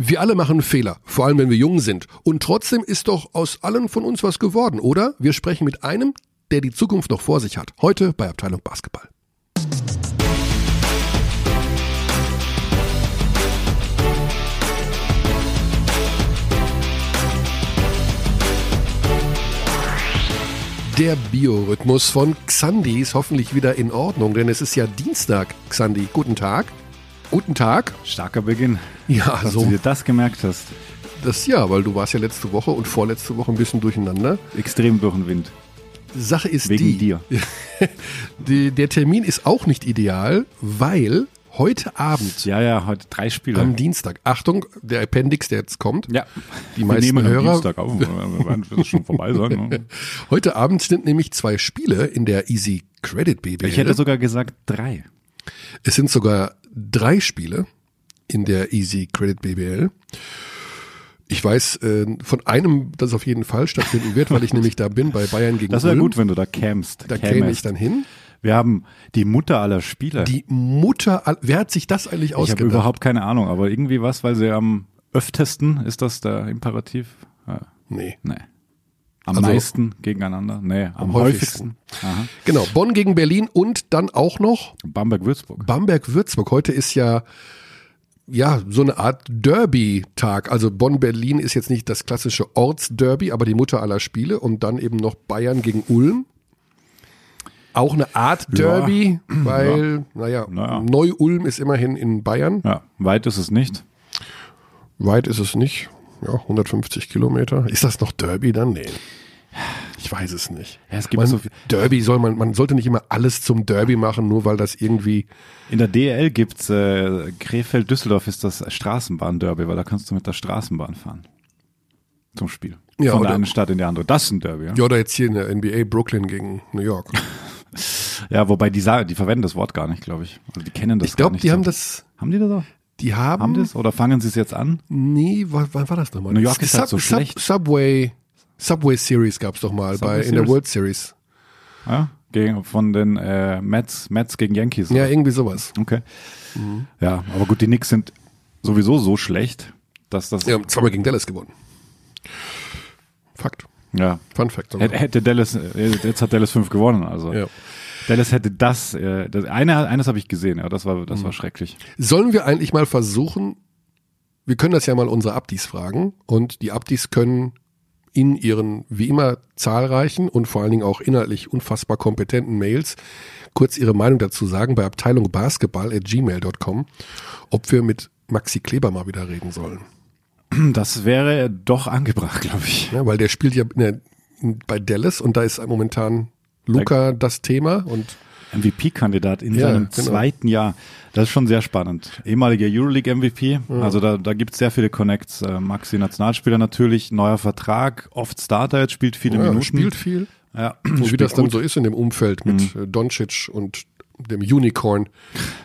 Wir alle machen Fehler, vor allem wenn wir jung sind. Und trotzdem ist doch aus allen von uns was geworden, oder? Wir sprechen mit einem, der die Zukunft noch vor sich hat. Heute bei Abteilung Basketball. Der Biorhythmus von Xandi ist hoffentlich wieder in Ordnung, denn es ist ja Dienstag. Xandi, guten Tag. Guten Tag. Starker Beginn. Ja, Dass so. du dir das gemerkt hast. Das ja, weil du warst ja letzte Woche und vorletzte Woche ein bisschen durcheinander. Extrem Wind. Sache ist Wegen die, dir. die, der Termin ist auch nicht ideal, weil heute Abend Ja, ja, heute drei Spiele. am Dienstag, Achtung, der Appendix, der jetzt kommt, ja. die Wir meisten nehmen am Hörer, Dienstag auf. Wir werden schon vorbei sein. Ne? heute Abend sind nämlich zwei Spiele in der Easy Credit BBL. Ich hätte sogar gesagt drei. Es sind sogar drei Spiele in der Easy Credit BBL. Ich weiß äh, von einem, das auf jeden Fall stattfinden wird, weil ich nämlich da bin bei Bayern gegen Das wäre gut, wenn du da kämst. Da käme ich dann hin. Wir haben die Mutter aller Spiele. Die Mutter, all- wer hat sich das eigentlich ich habe ausgedacht? überhaupt keine Ahnung, aber irgendwie was, weil sie am öftesten, ist das der Imperativ? Ja, Nee. nee. Am Also- meisten gegeneinander? Nee, am, Am häufigsten. häufigsten. Genau, Bonn gegen Berlin und dann auch noch Bamberg-Würzburg. Bamberg-Würzburg. Heute ist ja ja so eine Art Derby-Tag. Also Bonn-Berlin ist jetzt nicht das klassische Ortsderby, aber die Mutter aller Spiele und dann eben noch Bayern gegen Ulm. Auch eine Art Derby, weil, naja, Naja. Neu-Ulm ist immerhin in Bayern. Ja, weit ist es nicht. Weit ist es nicht. Ja, 150 Kilometer. Ist das noch Derby dann? Nee. Ich weiß es nicht. Ja, es gibt man, so viel- Derby soll man, man sollte nicht immer alles zum Derby machen, nur weil das irgendwie In der DL gibt's äh, Krefeld-Düsseldorf ist das Straßenbahn-Derby, weil da kannst du mit der Straßenbahn fahren. Zum Spiel. Ja, Von oder- der einen Stadt in die andere. Das ist ein Derby, ja. Ja, oder jetzt hier in der NBA Brooklyn gegen New York. Ja, wobei die sagen, die verwenden das Wort gar nicht, glaube ich. Also die kennen das Ich gar glaube, nicht. die so. haben das, Haben die das auch? Die haben, Haben das? Oder fangen sie es jetzt an? nee, wann, war das nochmal? New York ist halt so schlecht. Subway, Subway Series gab's doch mal Subway bei, in der? World Series. Ja? Gegen, von den äh, Mets, Mets gegen Yankees. Ja, irgendwie sowas. Okay. Mhm. Ja, aber gut, die Knicks sind sowieso so schlecht, dass das. Ja, haben zweimal gegen Dallas gewonnen. Fakt. ja. Fun Fact. Hätte, hätte Dallas, äh, jetzt hat Dallas fünf gewonnen, also. Ja. Dallas hätte das, äh, das eine, eines habe ich gesehen, ja, das war, das Mhm. war schrecklich. Sollen wir eigentlich mal versuchen, wir können das ja mal unsere Abdis fragen und die Abdis können in ihren wie immer zahlreichen und vor allen Dingen auch inhaltlich unfassbar kompetenten Mails kurz ihre Meinung dazu sagen bei Abteilung Basketball at gmail.com, ob wir mit Maxi Kleber mal wieder reden sollen. Das wäre doch angebracht, glaube ich. Ja, weil der spielt ja bei Dallas und da ist momentan Luca das Thema und MVP-Kandidat in Ja, seinem genau. zweiten Jahr. Das ist schon sehr spannend. Ehemaliger Euroleague-MVP, also da, da gibt es sehr viele Connects. Äh, Maxi Nationalspieler natürlich, neuer Vertrag, oft Starter, jetzt spielt viele ja, Minuten. spielt viel. ja, Und wie das dann gut. Mhm. so ist in dem Umfeld mit äh, Doncic und dem Unicorn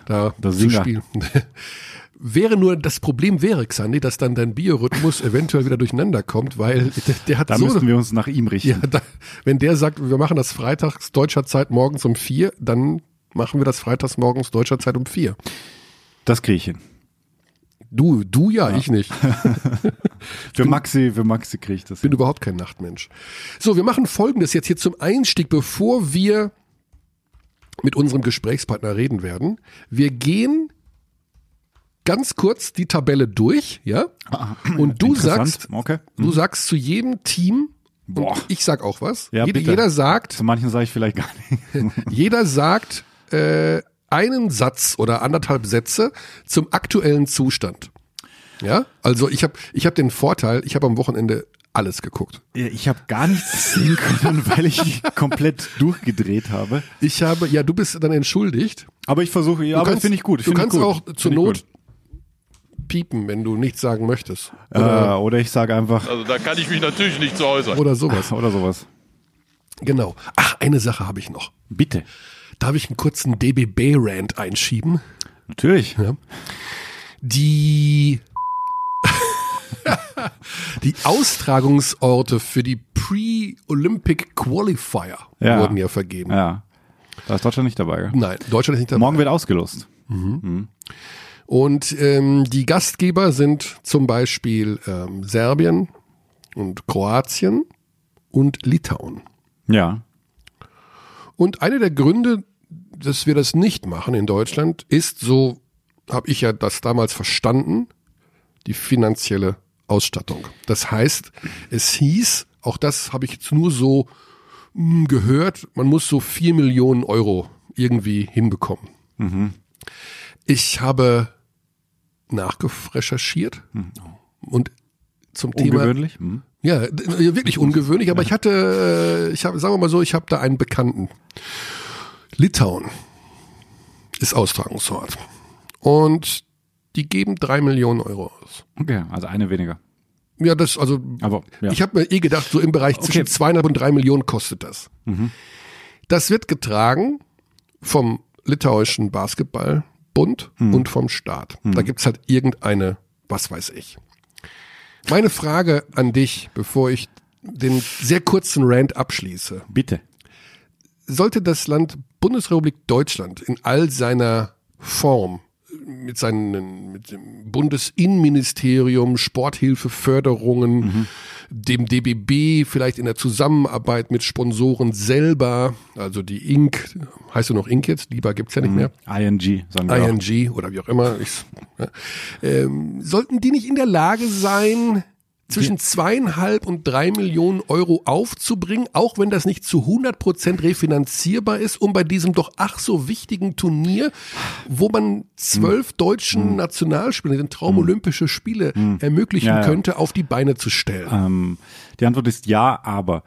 da Der zu Singer. spielen. wäre nur, das Problem wäre, Xandi, dass dann dein Biorhythmus eventuell wieder durcheinander kommt, weil der, der hat Da so... müssten wir uns nach ihm richten. ja, da, wenn der sagt, wir machen das freitags deutscher Zeit morgens um vier, dann machen wir das freitags morgens deutscher Zeit um vier. Das kriege ich hin. Du, du ja, ich nicht. Für Maxi, für Maxi kriege ich das bin hin. überhaupt kein Nachtmensch. So, wir machen folgendes jetzt hier zum Einstieg, bevor wir mit unserem Gesprächspartner reden werden. Wir gehen ganz kurz die Tabelle durch, ja? Und du sagst, Okay. du sagst zu jedem Team, Boah. ich sag auch was. Ja, jeder, jeder sagt, Zu manchen sage ich vielleicht gar nicht. jeder sagt äh, einen Satz oder anderthalb Sätze zum aktuellen Zustand. Ja, also ich habe ich hab den Vorteil, ich habe am Wochenende alles geguckt. Ich habe gar nichts sehen können, weil ich komplett durchgedreht habe. Ich habe, ja, du bist dann entschuldigt. Aber ich versuche, ja, Du aber finde ich gut. Du Find ich kannst gut. auch zur Not gut. Piepen, wenn du nichts sagen möchtest. Äh, oder ich sage einfach Also da kann ich mich natürlich nicht zu äußern. Oder sowas. oder sowas. Genau. Ach, eine Sache habe ich noch. Bitte. Darf ich einen kurzen DBB-Rant einschieben? Natürlich. Ja. Die, die Austragungsorte für die Pre-Olympic Qualifier Ja. wurden ja vergeben. Ja. Da ist Deutschland nicht dabei. Gell? Nein, Deutschland ist nicht dabei. Morgen wird ausgelost. Und ähm, die Gastgeber sind zum Beispiel ähm, Serbien und Kroatien und Litauen. Ja. Und einer der Gründe, dass wir das nicht machen in Deutschland, ist, so habe ich ja das damals verstanden, die finanzielle Ausstattung. Das heißt, es hieß, auch das habe ich jetzt nur so mh, gehört, man muss so vier Millionen Euro irgendwie hinbekommen. Ich habe nachgerecherchiert und zum Thema Ungewöhnlich. Hm. ja, wirklich ungewöhnlich, aber ich hatte, äh, ich habe, sagen wir mal so, ich habe da einen Bekannten. Litauen ist Austragungsort. Und die geben drei Millionen Euro aus. Okay, also eine weniger. Ja, das, also, Aber ja. ich habe mir eh gedacht, so im Bereich zwischen Okay. zweieinhalb und drei Millionen kostet das. Das wird getragen vom litauischen Basketballbund und vom Staat. Da gibt's halt irgendeine, was weiß ich. Meine Frage an dich, bevor ich den sehr kurzen Rant abschließe. Bitte. Sollte das Land Bundesrepublik Deutschland in all seiner Form mit seinen mit dem Bundesinnenministerium, Sporthilfe, Förderungen, dem DBB, vielleicht in der Zusammenarbeit mit Sponsoren selber, also die Inc., heißt du noch Inc jetzt? Lieber gibt's ja nicht mehr. ING, sagen wir auch. ING oder wie auch immer. Ich, ja. ähm, sollten die nicht in der Lage sein, zwischen zweieinhalb und drei Millionen Euro aufzubringen, auch wenn das nicht zu 100 Prozent refinanzierbar ist, um bei diesem doch ach so wichtigen Turnier, wo man zwölf Hm. deutschen Nationalspielern den Traum Olympische Spiele ermöglichen Ja, ja. könnte, auf die Beine zu stellen. Ähm, die Antwort ist ja, aber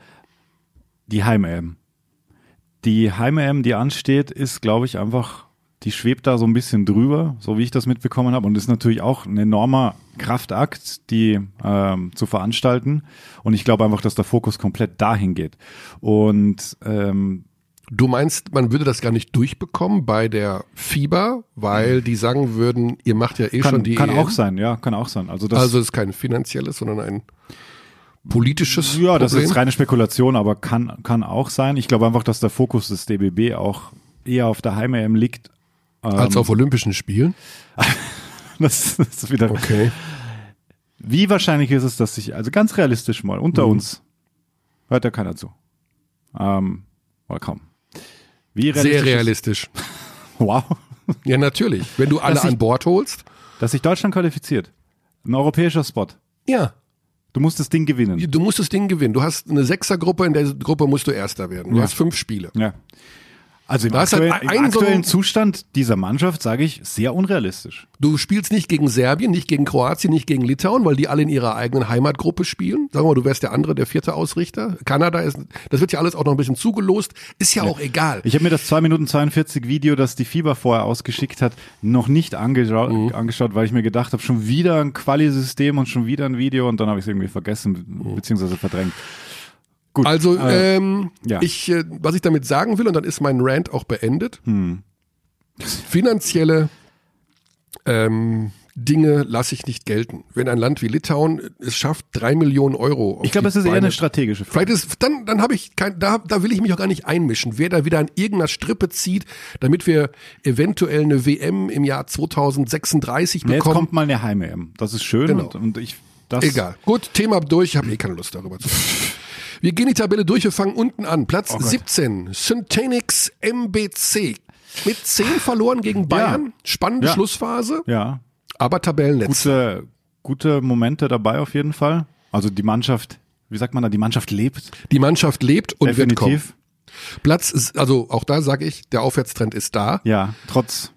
die Heim-EM. Die Heim-EM, die ansteht, ist, glaube ich, einfach, die schwebt da so ein bisschen drüber, so wie ich das mitbekommen habe. Und ist natürlich auch ein enormer Kraftakt, die ähm, zu veranstalten. Und ich glaube einfach, dass der Fokus komplett dahin geht. Und ähm, Du meinst, man würde das gar nicht durchbekommen bei der FIBA, weil die sagen würden, ihr macht ja eh schon kann, die kann EM. auch sein, ja, kann auch sein. Also das, Also ist kein finanzielles, sondern ein politisches ja, das Problem. ist reine Spekulation, aber kann, kann auch sein. Ich glaube einfach, dass der Fokus des DBB auch eher auf der Heim-EM liegt. Als Ähm, auf Olympischen Spielen. Das ist wieder. Okay. Wie wahrscheinlich ist es, dass sich, also ganz realistisch mal, unter Mhm. uns hört ja keiner zu. Ähm, oder kaum. Wie Sehr ist- realistisch. Wow. Ja, natürlich. Wenn du alle Dass ich- an Bord holst. Dass sich Deutschland qualifiziert. Ein europäischer Spot. Ja. Du musst das Ding gewinnen. Du musst das Ding gewinnen. Du hast eine Sechsergruppe, in der Gruppe musst du Erster werden. Du Ja. hast fünf Spiele. Ja. Also im, halt aktuellen, ein- im so aktuellen ein- Zustand dieser Mannschaft, sage ich, sehr unrealistisch. Du spielst nicht gegen Serbien, nicht gegen Kroatien, nicht gegen Litauen, weil die alle in ihrer eigenen Heimatgruppe spielen. Sagen wir mal, du wärst der andere, der vierte Ausrichter. Kanada ist, das wird ja alles auch noch ein bisschen zugelost. Ist ja, auch egal. Ich habe mir das 2 Minuten 42 Video, das die FIBA vorher ausgeschickt hat, noch nicht angeschaut, Mhm. angeschaut weil ich mir gedacht habe, schon wieder ein Quali-System und schon wieder ein Video und dann habe ich es irgendwie vergessen Mhm. beziehungsweise verdrängt. Gut. Also, äh, ähm, ja. ich, äh, was ich damit sagen will, und dann ist mein Rant auch beendet. Hm. Finanzielle ähm, Dinge lasse ich nicht gelten. Wenn ein Land wie Litauen es schafft, drei Millionen Euro. ich glaube, es ist eher Beine- eine strategische Frage. Vielleicht ist, dann, dann habe ich kein, da, da will ich mich auch gar nicht einmischen. Wer da wieder an irgendeiner Strippe zieht, damit wir eventuell eine WM im Jahr 2036 Ja, jetzt bekommen. kommt mal eine Heim-EM. Das ist schön Genau. und, und ich das Egal. Gut, Thema durch. Ich habe eh keine Lust darüber zu reden. Wir gehen die Tabelle durch. Wir fangen unten an. Platz Oh Gott. 17. Syntanix MBC. Mit 10 verloren gegen Bayern. Spannende Ja. Schlussphase, Ja, aber Tabellennetz. gute, gute Momente dabei auf jeden Fall. Also die Mannschaft, wie sagt man da, die Mannschaft lebt. Die Mannschaft lebt und wird kommen. Definitiv. Platz ist, also auch da sage ich, der Aufwärtstrend ist da. Ja, trotz,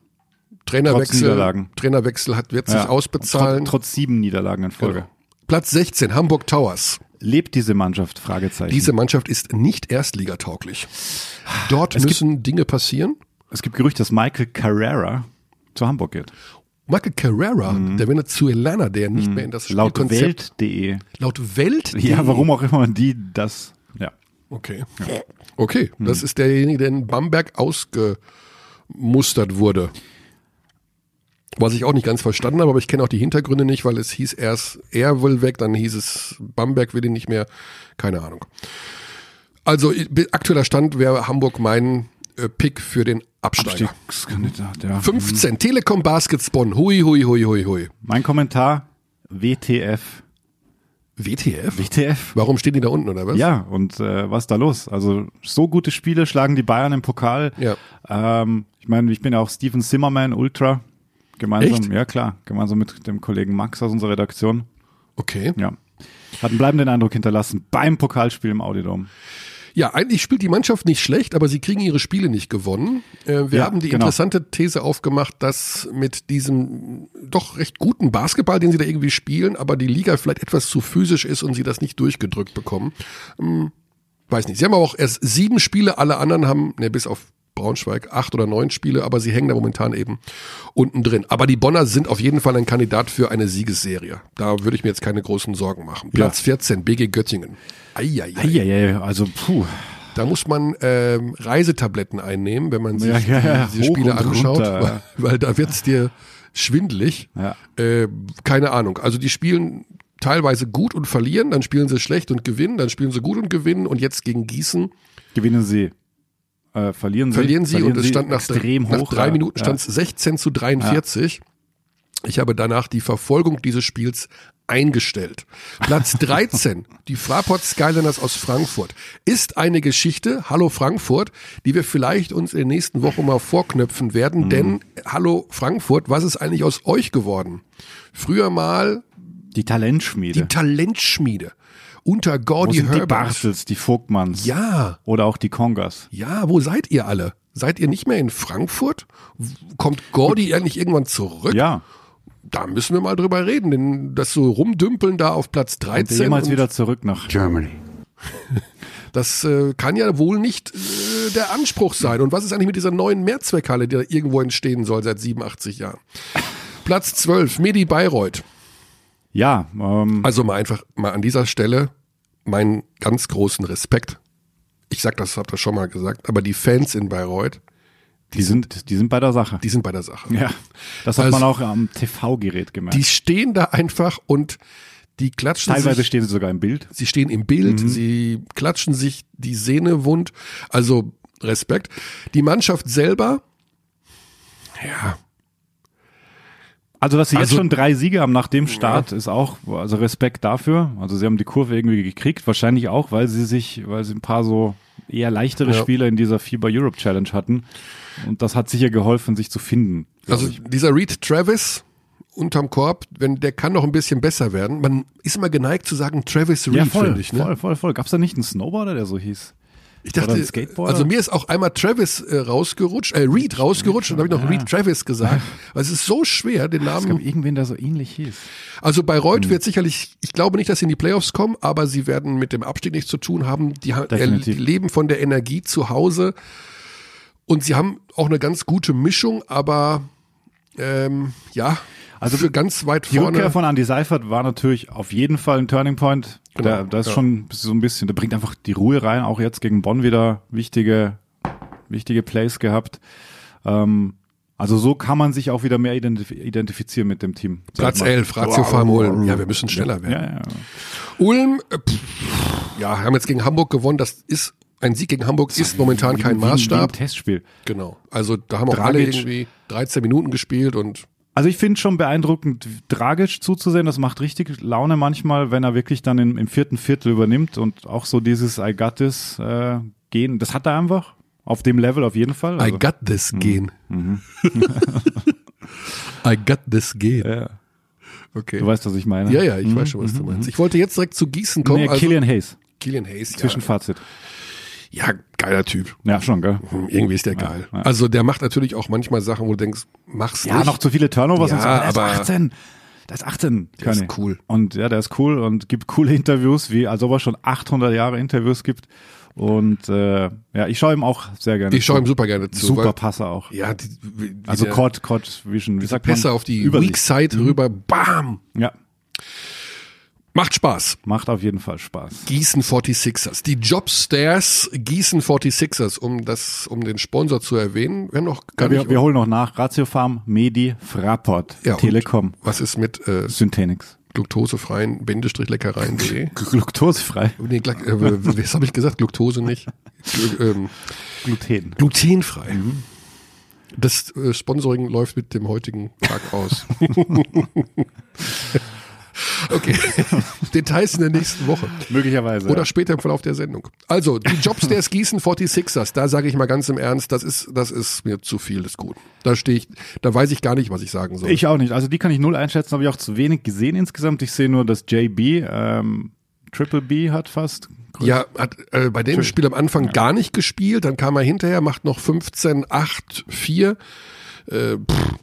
Trainerwechsel, Niederlagen. Trainerwechsel hat, wird sich ja, ausbezahlen. Trotz, trotz sieben Niederlagen in Folge. Genau. Platz 16, Hamburg Towers. Lebt diese Mannschaft? Fragezeichen. Diese Mannschaft ist nicht erstligatauglich. Dort müssen Dinge passieren. es gibt Gerüchte, dass Michael Carrera zu Hamburg geht. Michael Carrera, der Venezuelaner, der nicht mehr in das Mhm. Laut Spielkonzept Welt.de. laut Welt. Ja, warum auch immer die das, ja. Okay. Okay, Mhm. das ist derjenige, der in Bamberg ausgemustert wurde. Was ich auch nicht ganz verstanden habe, aber ich kenne auch die Hintergründe nicht, weil es hieß erst, er will weg, dann hieß es, Bamberg will ihn nicht mehr. Keine Ahnung. Also aktueller Stand wäre Hamburg mein äh, Pick für den Absteiger. Abstiegskandidat, ja. 15, Telekom Baskets Bonn. Hui, hui, hui, hui, hui. Mein Kommentar, WTF. WTF? WTF? Warum stehen die da unten, oder was? Ja, und äh, was ist da los? Also so gute Spiele schlagen die Bayern im Pokal. Ja. Ähm, ich meine, ich bin ja auch Steven Zimmerman Ultra. Gemeinsam, Echt? ja klar, gemeinsam mit dem Kollegen Max aus unserer Redaktion. Okay. Ja. Hat einen bleibenden Eindruck hinterlassen beim Pokalspiel im Audidom. Ja, eigentlich spielt die Mannschaft nicht schlecht, aber sie kriegen ihre Spiele nicht gewonnen. Äh, wir Ja, haben die genau. interessante These aufgemacht, dass mit diesem doch recht guten Basketball, den sie da irgendwie spielen, aber die Liga vielleicht etwas zu physisch ist und sie das nicht durchgedrückt bekommen. Hm, weiß nicht. Sie haben aber auch erst sieben Spiele, alle anderen haben, ne, bis auf Braunschweig, acht oder neun Spiele, aber sie hängen da momentan eben unten drin. Aber die Bonner sind auf jeden Fall ein Kandidat für eine Siegesserie. Da würde ich mir jetzt keine großen Sorgen machen. Platz 14, BG Göttingen. Eieiei. Eieiei, also puh. Da muss man ähm, Reisetabletten einnehmen, wenn man sich Ja, ja, ja. diese Spiele anschaut, weil, weil da wird's dir schwindelig. Ja. Äh, keine Ahnung. Also die spielen teilweise gut und verlieren, dann spielen sie schlecht und gewinnen, dann spielen sie gut und gewinnen und jetzt gegen Gießen Gewinnen sie. Äh, verlieren sie. verlieren sie und es stand nach, nach hoch. drei ja. Minuten Ja. stand es 16 zu 43. Ich habe danach die Verfolgung dieses Spiels eingestellt. Platz 13, die Fraport Skyliners aus Frankfurt, ist eine Geschichte, Hallo Frankfurt, die wir vielleicht uns in den nächsten Wochen mal vorknöpfen werden, Mhm. denn Hallo Frankfurt, was ist eigentlich aus euch geworden? Früher mal Die Talentschmiede. die Talentschmiede unter Gordy sind die Herbert. Bartels, die Vogtmanns. Ja, Oder auch die Kongas. ja, wo seid ihr alle? Seid ihr nicht mehr in Frankfurt? Kommt Gordy eigentlich irgendwann zurück? Ja. Da müssen wir mal drüber reden, denn das so rumdümpeln da auf Platz Und 13, jemals und wieder zurück nach Germany. das äh, kann ja wohl nicht äh, der Anspruch sein. Und was ist eigentlich mit dieser neuen Mehrzweckhalle, die da irgendwo entstehen soll seit 87 Jahren? Platz 12, Medi Bayreuth. Ja, ähm, Also mal einfach mal an dieser Stelle meinen ganz großen Respekt. Ich sag das, hab das schon mal gesagt, aber die Fans in Bayreuth, die sind, die sind bei der Sache. die sind bei der Sache. Ja. Das hat Also- man auch am TV-Gerät gemerkt. Die stehen da einfach und die klatschen Teilweise sich, stehen sie sogar im Bild. sie stehen im Bild, sie klatschen sich die Sehne wund. Also Respekt. Die Mannschaft selber, ja, Also, dass sie Also- jetzt schon drei Siege haben nach dem Start, ist auch, also Respekt dafür. Also, sie haben die Kurve irgendwie gekriegt, wahrscheinlich auch, weil sie sich, weil sie ein paar so eher leichtere Ja. Spieler in dieser FIBA Europe Challenge hatten. Und das hat sicher geholfen, sich zu finden. also ich. dieser Reed Travis unterm Korb, wenn der kann noch ein bisschen besser werden. Man ist immer geneigt zu sagen Travis Reed, ja, finde ich. Ne? voll, voll, voll. Gab's da nicht einen Snowboarder, der so hieß? Ich dachte, also mir ist auch einmal Travis äh, rausgerutscht, äh, Reed rausgerutscht und dann habe ich noch Reed Travis gesagt. Weil es ist so schwer, den Es gab Namen. irgendwen, der so ähnlich hieß. Also Bayreuth Hm. wird sicherlich, ich glaube nicht, dass sie in die Playoffs kommen, aber sie werden mit dem Abstieg nichts zu tun haben. Die, die leben von der Energie zu Hause und sie haben auch eine ganz gute Mischung, aber ähm, ja, also für ganz weit Die vorne. Rückkehr von Andy Seifert war natürlich auf jeden Fall ein Turning Point. Genau, der, da ist ja. schon so ein bisschen, der bringt einfach die Ruhe rein, auch jetzt gegen Bonn wieder wichtige, wichtige Plays gehabt. Ähm, also so kann man sich auch wieder mehr identif identifizieren mit dem Team. Platz mal. 11, Ratio Farm Ulm. Ja, wir müssen schneller werden. Ja, ja. Ulm, äh, pff, ja, haben jetzt gegen Hamburg gewonnen. Das ist ein Sieg gegen Hamburg ist momentan Wie- kein wie- Wie ein Maßstab. Testspiel. Genau. Also da haben auch alle Dragic. irgendwie 13 Minuten gespielt und Also ich finde schon beeindruckend, Dragic zuzusehen. Das macht richtig Laune manchmal, wenn er wirklich dann im, im vierten Viertel übernimmt und auch so dieses I got this äh, gehen. Das hat er einfach. Auf dem Level auf jeden Fall. I Also, got this gehen. I got this gehen. ja, Okay. du weißt, was ich meine. Ja, ja, ich weiß schon, was du meinst. Ich wollte jetzt direkt zu Gießen kommen. Nee, also, Killian Hayes. Killian Hayes. Ja, Zwischenfazit. ja, geiler Typ. Ja, schon, gell? Hm, Irgendwie ist der geil. ja. Also der macht natürlich auch manchmal Sachen, wo du denkst, mach's Ja, nicht. noch zu viele Turnovers Ja, und so. Der aber- ist 18. Der ist 18. Der ist Körny. cool. Und ja, der ist cool und gibt coole Interviews, wie als ob er schon 800 Jahre Interviews gibt. Und äh, ja, ich schaue ihm auch sehr gerne Ich schaue ihm super gerne zu. Super Passer auch. Ja, die, wie Also der- Court, Court Vision, wie sagt man? Pässe auf die Übersicht. Weak Side rüber, bam. Ja, Macht Spaß. macht auf jeden Fall Spaß. Gießen 46ers. Die Jobstairs Gießen 46ers, um das, um den Sponsor zu erwähnen. Wir haben noch gar Ja, nicht. wir, wir holen noch nach. Ratio Farm, Medi, Fraport, Ja, Telekom, was ist mit äh, Synthenix. gluktosefreien Bindestrichleckereien.de? Gluktosefrei. nee, äh, was habe ich gesagt? Gluktose nicht. Gl- ähm, Gluten. Glutenfrei. Das äh, Sponsoring läuft mit dem heutigen Tag aus. okay. Details in der nächsten Woche. Möglicherweise. Oder ja. später im Verlauf der Sendung. Also, die Jobs der Gießen 46ers, da sage ich mal ganz im Ernst, das ist, das ist mir zu viel des Guten. Da stehe ich, da weiß ich gar nicht, was ich sagen soll. Ich auch nicht. Also die kann ich null einschätzen, habe ich auch zu wenig gesehen insgesamt. Ich sehe nur, dass JB ähm, Triple B hat fast. ja, hat äh, bei dem Spiel am Anfang gar nicht gespielt, dann kam er hinterher, macht noch 15, 8, 4. Äh, pff,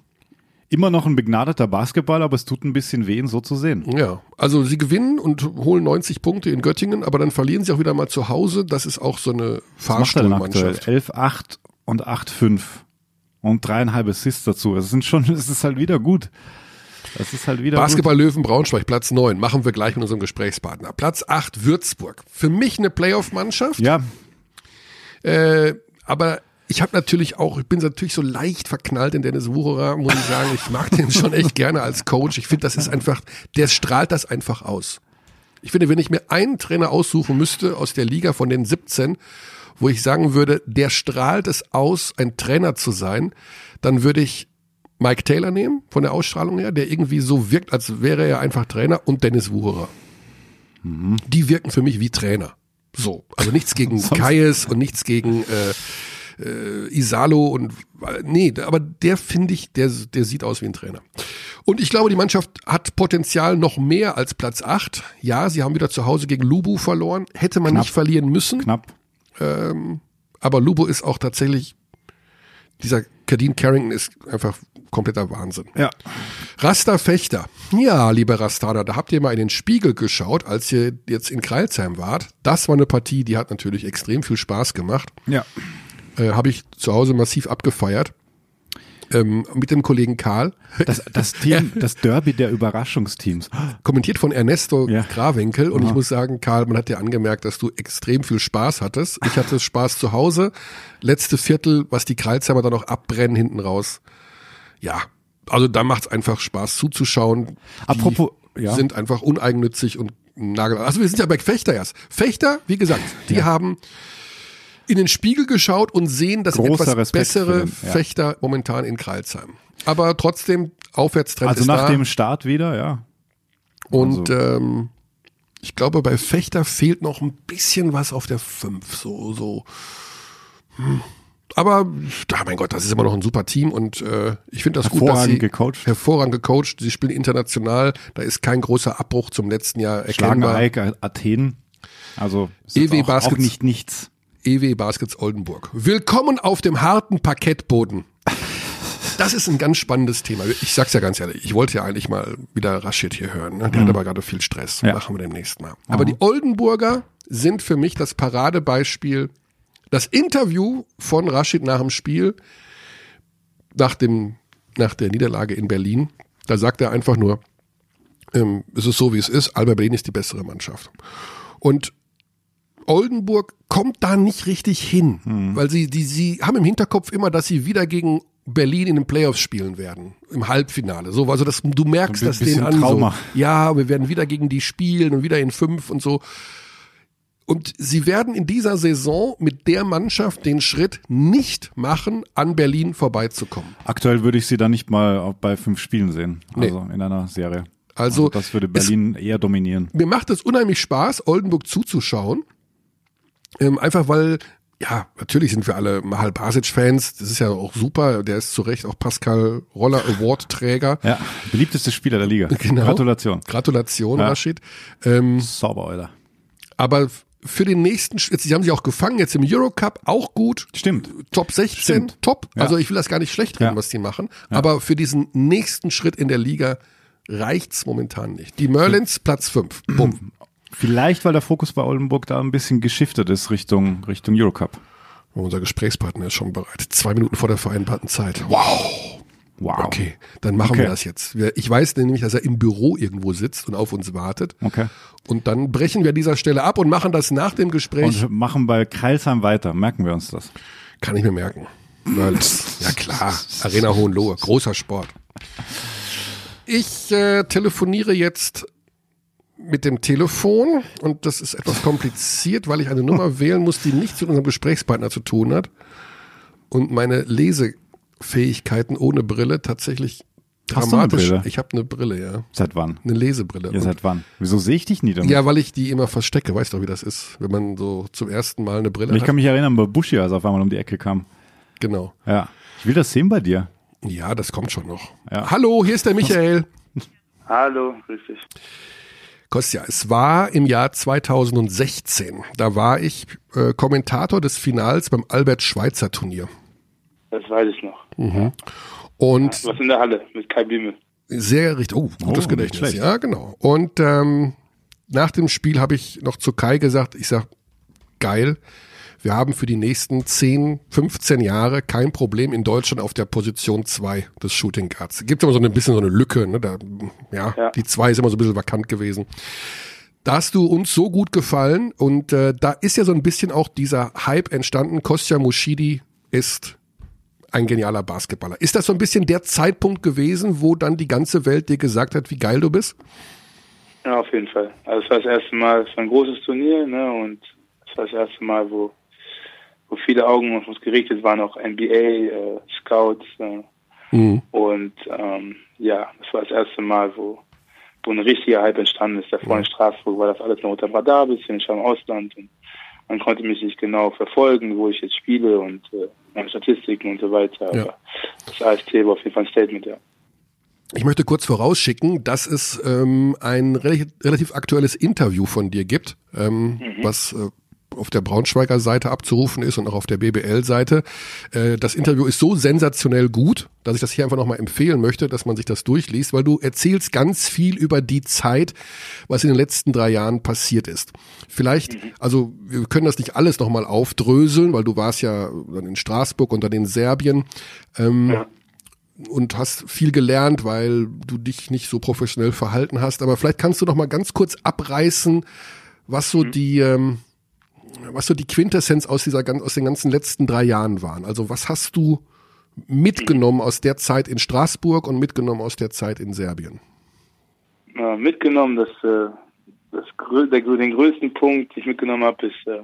Immer noch ein begnadeter Basketball, aber es tut ein bisschen weh, ihn so zu sehen. ja, also sie gewinnen und holen 90 Punkte in Göttingen, aber dann verlieren sie auch wieder mal zu Hause. Das ist auch so eine? Fahrstuhlmannschaft. 11-8 und 8-5 und dreieinhalb Assists dazu. Es sind schon, es ist halt wieder gut. Es ist halt wieder Basketball Löwen Braunschweig, Platz 9. Machen wir gleich mit unserem Gesprächspartner. Platz 8 Würzburg. Für mich eine Playoff-Mannschaft. gut. Ja, Äh, aber ich habe natürlich auch, ich bin natürlich so leicht verknallt in Dennis Wucherer, muss ich sagen. Ich mag den schon echt gerne als Coach. Ich finde, das ist einfach, der strahlt das einfach aus. Ich finde, wenn ich mir einen Trainer aussuchen müsste aus der Liga von den 17, wo ich sagen würde, der strahlt es aus, ein Trainer zu sein, dann würde ich Mike Taylor nehmen, von der Ausstrahlung her, der irgendwie so wirkt, als wäre er einfach Trainer und Dennis Wucherer. Die wirken für mich wie Trainer. So, also nichts gegen Kayes und nichts gegen äh, äh, Isalo und äh, nee, aber der finde ich, der, der sieht aus wie ein Trainer. Und ich glaube, die Mannschaft hat Potenzial noch mehr als Platz 8. Ja, sie haben wieder zu Hause gegen Lubu verloren. Hätte man Knapp. nicht verlieren müssen. knapp. Aber Lubo ist auch tatsächlich, dieser Kadeen Carrington ist einfach kompletter Wahnsinn. Ja. Rasta Fechter. Ja, liebe Rastada, da habt ihr mal in den Spiegel geschaut, als ihr jetzt in Kreilsheim wart. Das war eine Partie, die hat natürlich extrem viel Spaß gemacht. Ja. Äh, Habe ich zu Hause massiv abgefeiert. Ähm, mit dem Kollegen Karl. Das, das Team, das Derby der Überraschungsteams. Kommentiert von Ernesto Ja. Grawinkel. Und ich Aha. muss sagen, Karl, man hat dir angemerkt, dass du extrem viel Spaß hattest. Ich hatte Spaß zu Hause. Letzte Viertel, was die Kreilsheimer dann noch abbrennen hinten raus. Ja, also da macht's einfach Spaß zuzuschauen. Die Apropos, ja. sind einfach uneigennützig und nagel. Also wir sind ja bei Fechter erst. Fechter, wie gesagt, die haben in den Spiegel geschaut und sehen das Großer etwas Respekt bessere den, ja. Fechter momentan in Kreilsheim. Aber trotzdem, Aufwärtstrend Also ist nach da. dem Start wieder, ja. Und Also- ähm, ich glaube, bei Fechter fehlt noch ein bisschen was auf der 5. So, so. Hm. Aber, ja, mein Gott, das ist immer noch ein super Team und äh, ich finde das gut, dass Hervorragend sie gecoacht. hervorragend gecoacht. Sie spielen international, da ist kein großer Abbruch zum letzten Jahr Schlagen erkennbar. Eik Athen. Also ist EW auch, auch nicht nichts. EW Baskets Oldenburg. Willkommen auf dem harten Parkettboden. Das ist ein ganz spannendes Thema. Ich sag's ja ganz ehrlich, ich wollte ja eigentlich mal wieder Rashid hier hören. Ne? Der hat aber gerade viel Stress. Ja. Machen wir demnächst mal. Aber die Oldenburger sind für mich das Paradebeispiel. Das Interview von Rashid nach dem Spiel, nach, dem, nach der Niederlage in Berlin, da sagt er einfach nur, ähm, es ist so, wie es ist, Alba Berlin ist die bessere Mannschaft. Und Oldenburg kommt da nicht richtig hin, weil sie, die, sie haben im Hinterkopf immer, dass sie wieder gegen Berlin in den Playoffs spielen werden, im Halbfinale. So, also das, du merkst das denen an. Trauma. So, ja, wir werden wieder gegen die spielen und wieder in fünf und so. Und sie werden in dieser Saison mit der Mannschaft den Schritt nicht machen, an Berlin vorbeizukommen. Aktuell würde ich sie da nicht mal bei fünf Spielen sehen. Nee. Also in einer Serie. Also, das würde Berlin eher dominieren. mir macht es unheimlich Spaß, Oldenburg zuzuschauen. Ähm, einfach weil, ja, natürlich sind wir alle Mahal Basic-Fans. Das ist ja auch super. Der ist zu Recht auch Pascal Roller Award-Träger. Ja, beliebteste Spieler der Liga. Genau. Gratulation. Gratulation, Ja. Rashid. Ähm, Sauber, Alter. aber für den nächsten, jetzt, sie haben sich auch gefangen, jetzt im Eurocup auch gut. Stimmt. Top 16, Stimmt. top. Ja. Also ich will das gar nicht schlecht reden, Ja. was die machen. Aber für diesen nächsten Schritt in der Liga reicht's momentan nicht. Die Merlins, Platz 5. Bumm. Vielleicht, weil der Fokus bei Oldenburg da ein bisschen geschiftet ist Richtung, Richtung Eurocup. Unser Gesprächspartner ist schon bereit. Zwei Minuten vor der vereinbarten Zeit. Wow. Wow. Okay, dann machen Okay. wir das jetzt. Ich weiß nämlich, dass er im Büro irgendwo sitzt und auf uns wartet. Okay. Und dann brechen wir an dieser Stelle ab und machen das nach dem Gespräch. Und machen bei Kreilsheim weiter. Merken wir uns das. Kann ich mir merken. Ja klar. Arena Hohenlohe. Großer Sport. Ich äh, telefoniere jetzt mit dem Telefon und das ist etwas kompliziert, weil ich eine Nummer wählen muss, die nichts mit unserem Gesprächspartner zu tun hat und meine Lesefähigkeiten ohne Brille tatsächlich Hast du eine dramatisch. Brille? Ich habe eine Brille, ja. Seit wann? Eine Lesebrille. Ja, seit wann? Wieso sehe ich dich nie damit? ja, weil ich die immer verstecke. Weißt du, wie das ist, wenn man so zum ersten Mal eine Brille ich hat? kann mich erinnern, bei Bushi, als er auf einmal um die Ecke kam. Genau. Ja. Ich will das sehen bei dir. Ja, das kommt schon noch. Ja. Hallo, hier ist der Michael. Hallo, grüß dich. Kostja, es war im Jahr 2016. Da war ich äh, Kommentator des Finals beim Albert Schweitzer Turnier. Das weiß ich noch. Und Was in der Halle mit Kai Blümel. sehr richtig, oh, gutes Oh, Gedächtnis. schlecht. Ja, genau. Und ähm, nach dem Spiel habe ich noch zu Kai gesagt, ich sag, geil, wir haben für die nächsten 10, 15 Jahre kein Problem in Deutschland auf der Position 2 des Shooting Guards. Gibt immer so ein bisschen so eine Lücke, ne? Da, ja, Ja. die 2 ist immer so ein bisschen vakant gewesen. Da hast du uns so gut gefallen und äh, da ist ja so ein bisschen auch dieser Hype entstanden. Kostja Mushidi ist ein genialer Basketballer. Ist das so ein bisschen der Zeitpunkt gewesen, wo dann die ganze Welt dir gesagt hat, wie geil du bist? Ja, auf jeden Fall. Also es war das erste Mal, es war ein großes Turnier, ne? Und es war das erste Mal, wo, wo viele Augen auf uns gerichtet waren, auch NBA, äh, Scouts. Äh, Mhm. und ähm, ja, das war das erste Mal, wo, wo ein richtiger Hype entstanden ist. Davor in Straßburg war das alles noch unter dem Radar, bisschen ich war im Ausland und man konnte mich nicht genau verfolgen, wo ich jetzt spiele und äh, meine Statistiken und so weiter. Ja. Aber das AST war auf jeden Fall ein Statement, ja. Ich möchte kurz vorausschicken, dass es ähm, ein relativ, relativ aktuelles Interview von dir gibt, ähm, was äh, auf der Braunschweiger Seite abzurufen ist und auch auf der BBL-Seite. Äh, das Interview ist so sensationell gut, dass ich das hier einfach nochmal empfehlen möchte, dass man sich das durchliest, weil du erzählst ganz viel über die Zeit, was in den letzten drei Jahren passiert ist. Vielleicht, also wir können das nicht alles nochmal aufdröseln, weil du warst ja dann in Straßburg und dann in Serbien. Ähm, Ja. und hast viel gelernt, weil du dich nicht so professionell verhalten hast. Aber vielleicht kannst du noch mal ganz kurz abreißen, was so die, ähm, was so die Quintessenz aus dieser aus den ganzen letzten drei Jahren waren. Also was hast du mitgenommen aus der Zeit in Straßburg und mitgenommen aus der Zeit in Serbien? äh, mitgenommen, dass, äh, das, grö- der, den größten Punkt, den ich mitgenommen habe, ist äh,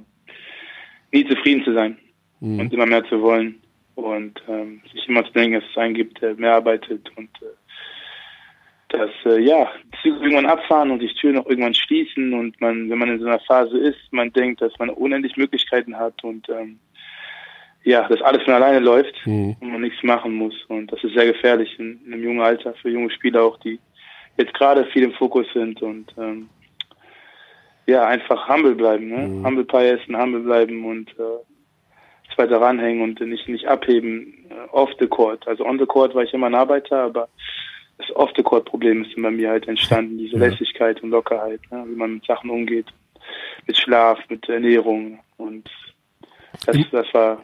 nie zufrieden zu sein und immer mehr zu wollen und ähm, sich immer zu denken, dass es einen gibt, der mehr arbeitet und äh, dass äh, ja Züge irgendwann abfahren und die Türen auch irgendwann schließen und man, wenn man in so einer Phase ist, man denkt, dass man unendlich Möglichkeiten hat und ähm, ja, dass alles von alleine läuft Mhm. und man nichts machen muss und das ist sehr gefährlich in, in einem jungen Alter für junge Spieler auch, die jetzt gerade viel im Fokus sind und ähm, ja, einfach humble bleiben, ne? Humble Pie essen, humble bleiben und äh, weiter ranhängen und nicht nicht abheben äh, off the court. Also on the court war ich immer ein Arbeiter, aber das off the court Problem ist bei mir halt entstanden, diese Lässigkeit und Lockerheit, ne? wie man mit Sachen umgeht, mit Schlaf, mit Ernährung und das, das war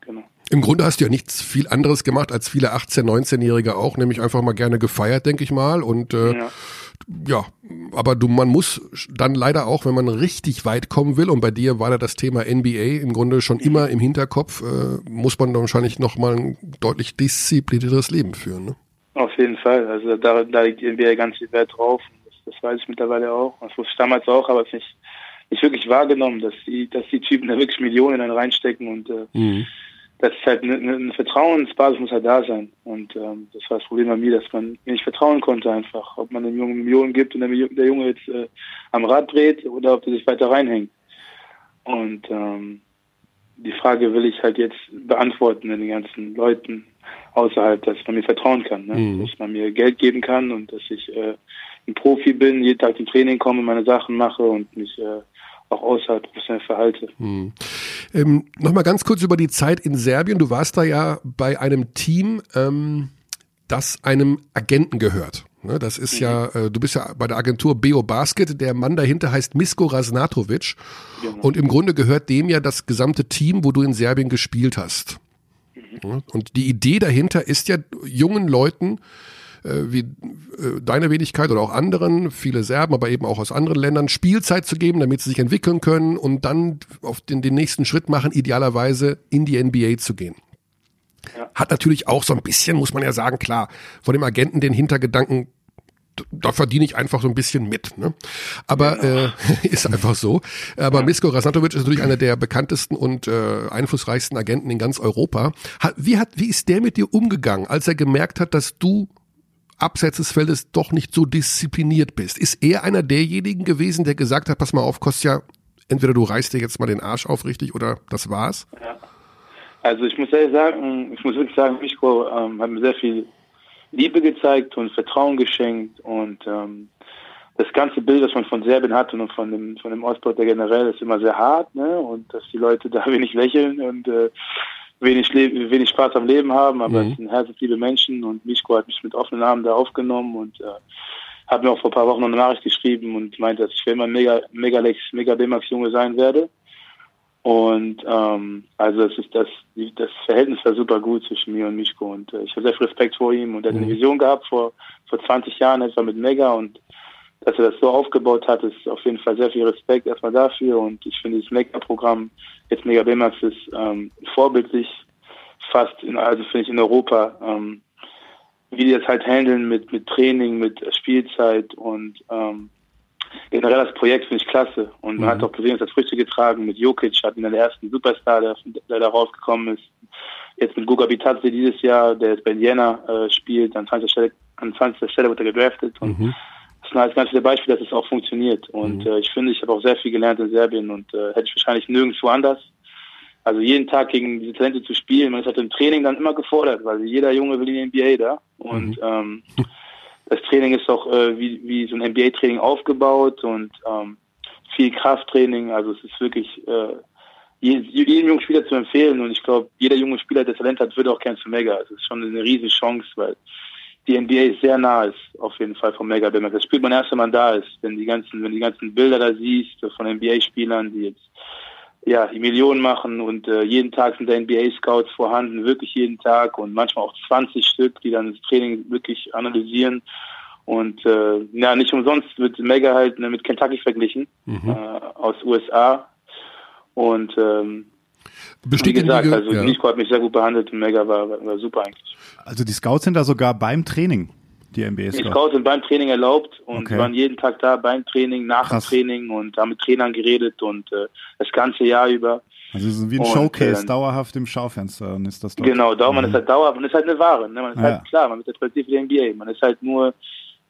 genau. Im Grunde hast du ja nichts viel anderes gemacht als viele 18-, 19-Jährige auch, nämlich einfach mal gerne gefeiert, denke ich mal. Und äh, Ja. ja, aber du, man muss dann leider auch, wenn man richtig weit kommen will, und bei dir war da das Thema NBA im Grunde schon immer im Hinterkopf, äh, muss man dann wahrscheinlich nochmal ein deutlich disziplinierteres Leben führen. Ne? Auf jeden Fall. Also da, da liegt NBA ganz viel Wert drauf. Das, das weiß ich mittlerweile auch. Das wusste ich damals auch, aber es nicht, nicht wirklich wahrgenommen, dass die, dass die Typen da wirklich Millionen dann reinstecken und äh, das ist halt eine, eine Vertrauensbasis muss halt da sein. Und ähm, das war das Problem bei mir, dass man mir nicht vertrauen konnte einfach, ob man dem Jungen Millionen gibt und der, der Junge jetzt äh, am Rad dreht oder ob er sich weiter reinhängt. Und ähm, die Frage will ich halt jetzt beantworten den ganzen Leuten außerhalb, dass man mir vertrauen kann, ne? Mhm. dass man mir Geld geben kann und dass ich äh, ein Profi bin, jeden Tag zum Training komme, meine Sachen mache und mich äh, auch außerhalb professionell verhalte. Hm. Ähm, Nochmal ganz kurz über die Zeit in Serbien. Du warst da ja bei einem Team, ähm, das einem Agenten gehört. Ne, das ist ja, äh, du bist ja bei der Agentur Beo Basket. Der Mann dahinter heißt Misko Rasnatovic. Genau. Und im Grunde gehört dem ja das gesamte Team, wo du in Serbien gespielt hast. Und die Idee dahinter ist ja, jungen Leuten äh, wie äh, deine Wenigkeit oder auch anderen, viele Serben, aber eben auch aus anderen Ländern, Spielzeit zu geben, damit sie sich entwickeln können und dann auf den, den nächsten Schritt machen, idealerweise in die NBA zu gehen. Ja. Hat natürlich auch so ein bisschen, muss man ja sagen, klar, von dem Agenten den Hintergedanken, da verdiene ich einfach so ein bisschen mit. Ne? Aber genau. äh, ist einfach so. Aber Misko Rasnatovic ist natürlich einer der bekanntesten und äh, einflussreichsten Agenten in ganz Europa. Wie, hat, wie ist der mit dir umgegangen, als er gemerkt hat, dass du abseits des Feldes doch nicht so diszipliniert bist? Ist er einer derjenigen gewesen, der gesagt hat, pass mal auf, Kostja, entweder du reißt dir jetzt mal den Arsch auf richtig oder das war's? Ja. Also ich muss ehrlich sagen, ich muss wirklich sagen, Mischko ähm, hat mir sehr viel Liebe gezeigt und Vertrauen geschenkt und ähm, das ganze Bild, das man von Serbien hat und von dem von dem Ostblock der generell ist immer sehr hart, ne? Und dass die Leute da wenig lächeln und äh, wenig wenig Spaß am Leben haben, aber mhm. es sind herzensliebe Menschen und Mischko hat mich mit offenen Armen da aufgenommen und äh, hat mir auch vor ein paar Wochen noch eine Nachricht geschrieben und meinte, dass ich für immer mega mega Lex, mega B-Max Junge sein werde. Und ähm, also das ist das, das Verhältnis war super gut zwischen mir und Mischko und äh, ich habe sehr viel Respekt vor ihm und er hat eine mhm. Vision gehabt vor vor 20 Jahren etwa mit Mega und dass er das so aufgebaut hat, ist auf jeden Fall sehr viel Respekt erstmal dafür und ich finde das Mega-Programm, jetzt Mega BMAX ist ähm, vorbildlich, fast in, also finde ich in Europa, ähm, wie die das halt handeln mit, mit Training, mit Spielzeit und ähm, generell das Projekt finde ich klasse. Und man mhm. hat auch gesehen, es hat Früchte getragen. Mit Jokic hatten wir den ersten Superstar, der, der da rausgekommen ist. Jetzt mit Guga Bitadze dieses Jahr, der jetzt bei Jena äh, spielt. An 20. Stelle, an 20. Stelle wird er gedraftet. Und mhm. das ist ein ganz viele Beispiele, dass es auch funktioniert. Und mhm. äh, ich finde, ich habe auch sehr viel gelernt in Serbien und äh, hätte ich wahrscheinlich nirgendwo anders. Also jeden Tag gegen diese Talente zu spielen, man ist halt im Training dann immer gefordert, weil jeder Junge will in die NBA da. Und mhm. ähm, das Training ist auch äh, wie, wie so ein NBA-Training aufgebaut und ähm, viel Krafttraining. Also es ist wirklich äh, jedem jungen Spieler zu empfehlen und ich glaube, jeder junge Spieler, der Talent hat, würde auch gern zu Mega. Es ist schon eine riesige Chance, weil die NBA sehr nah ist, auf jeden Fall vom Mega Das spürt man erst, wenn man da ist. Wenn die ganzen, wenn die ganzen Bilder da siehst von NBA-Spielern, die jetzt ja, die Millionen machen und äh, jeden Tag sind da NBA-Scouts vorhanden, wirklich jeden Tag und manchmal auch 20 Stück, die dann das Training wirklich analysieren. Und äh, ja, nicht umsonst wird Mega halt ne, mit Kentucky verglichen, mhm. äh, aus USA. Und ähm, Besteht wie gesagt, also ja. Nico hat mich sehr gut behandelt und Mega war, war super eigentlich. Also die Scouts sind da sogar beim Training die NBA-Scouts? Die Scouts sind beim Training erlaubt und okay. waren jeden Tag da beim Training, nach Krass. dem Training und haben mit Trainern geredet und äh, das ganze Jahr über. Also es ist wie ein und, Showcase, äh, dauerhaft im Schaufenster und ist das dort. Genau, da, man mhm. ist halt dauerhaft, man ist halt eine Ware, ne? man ist ja. halt klar, man ist halt für die NBA, man ist halt nur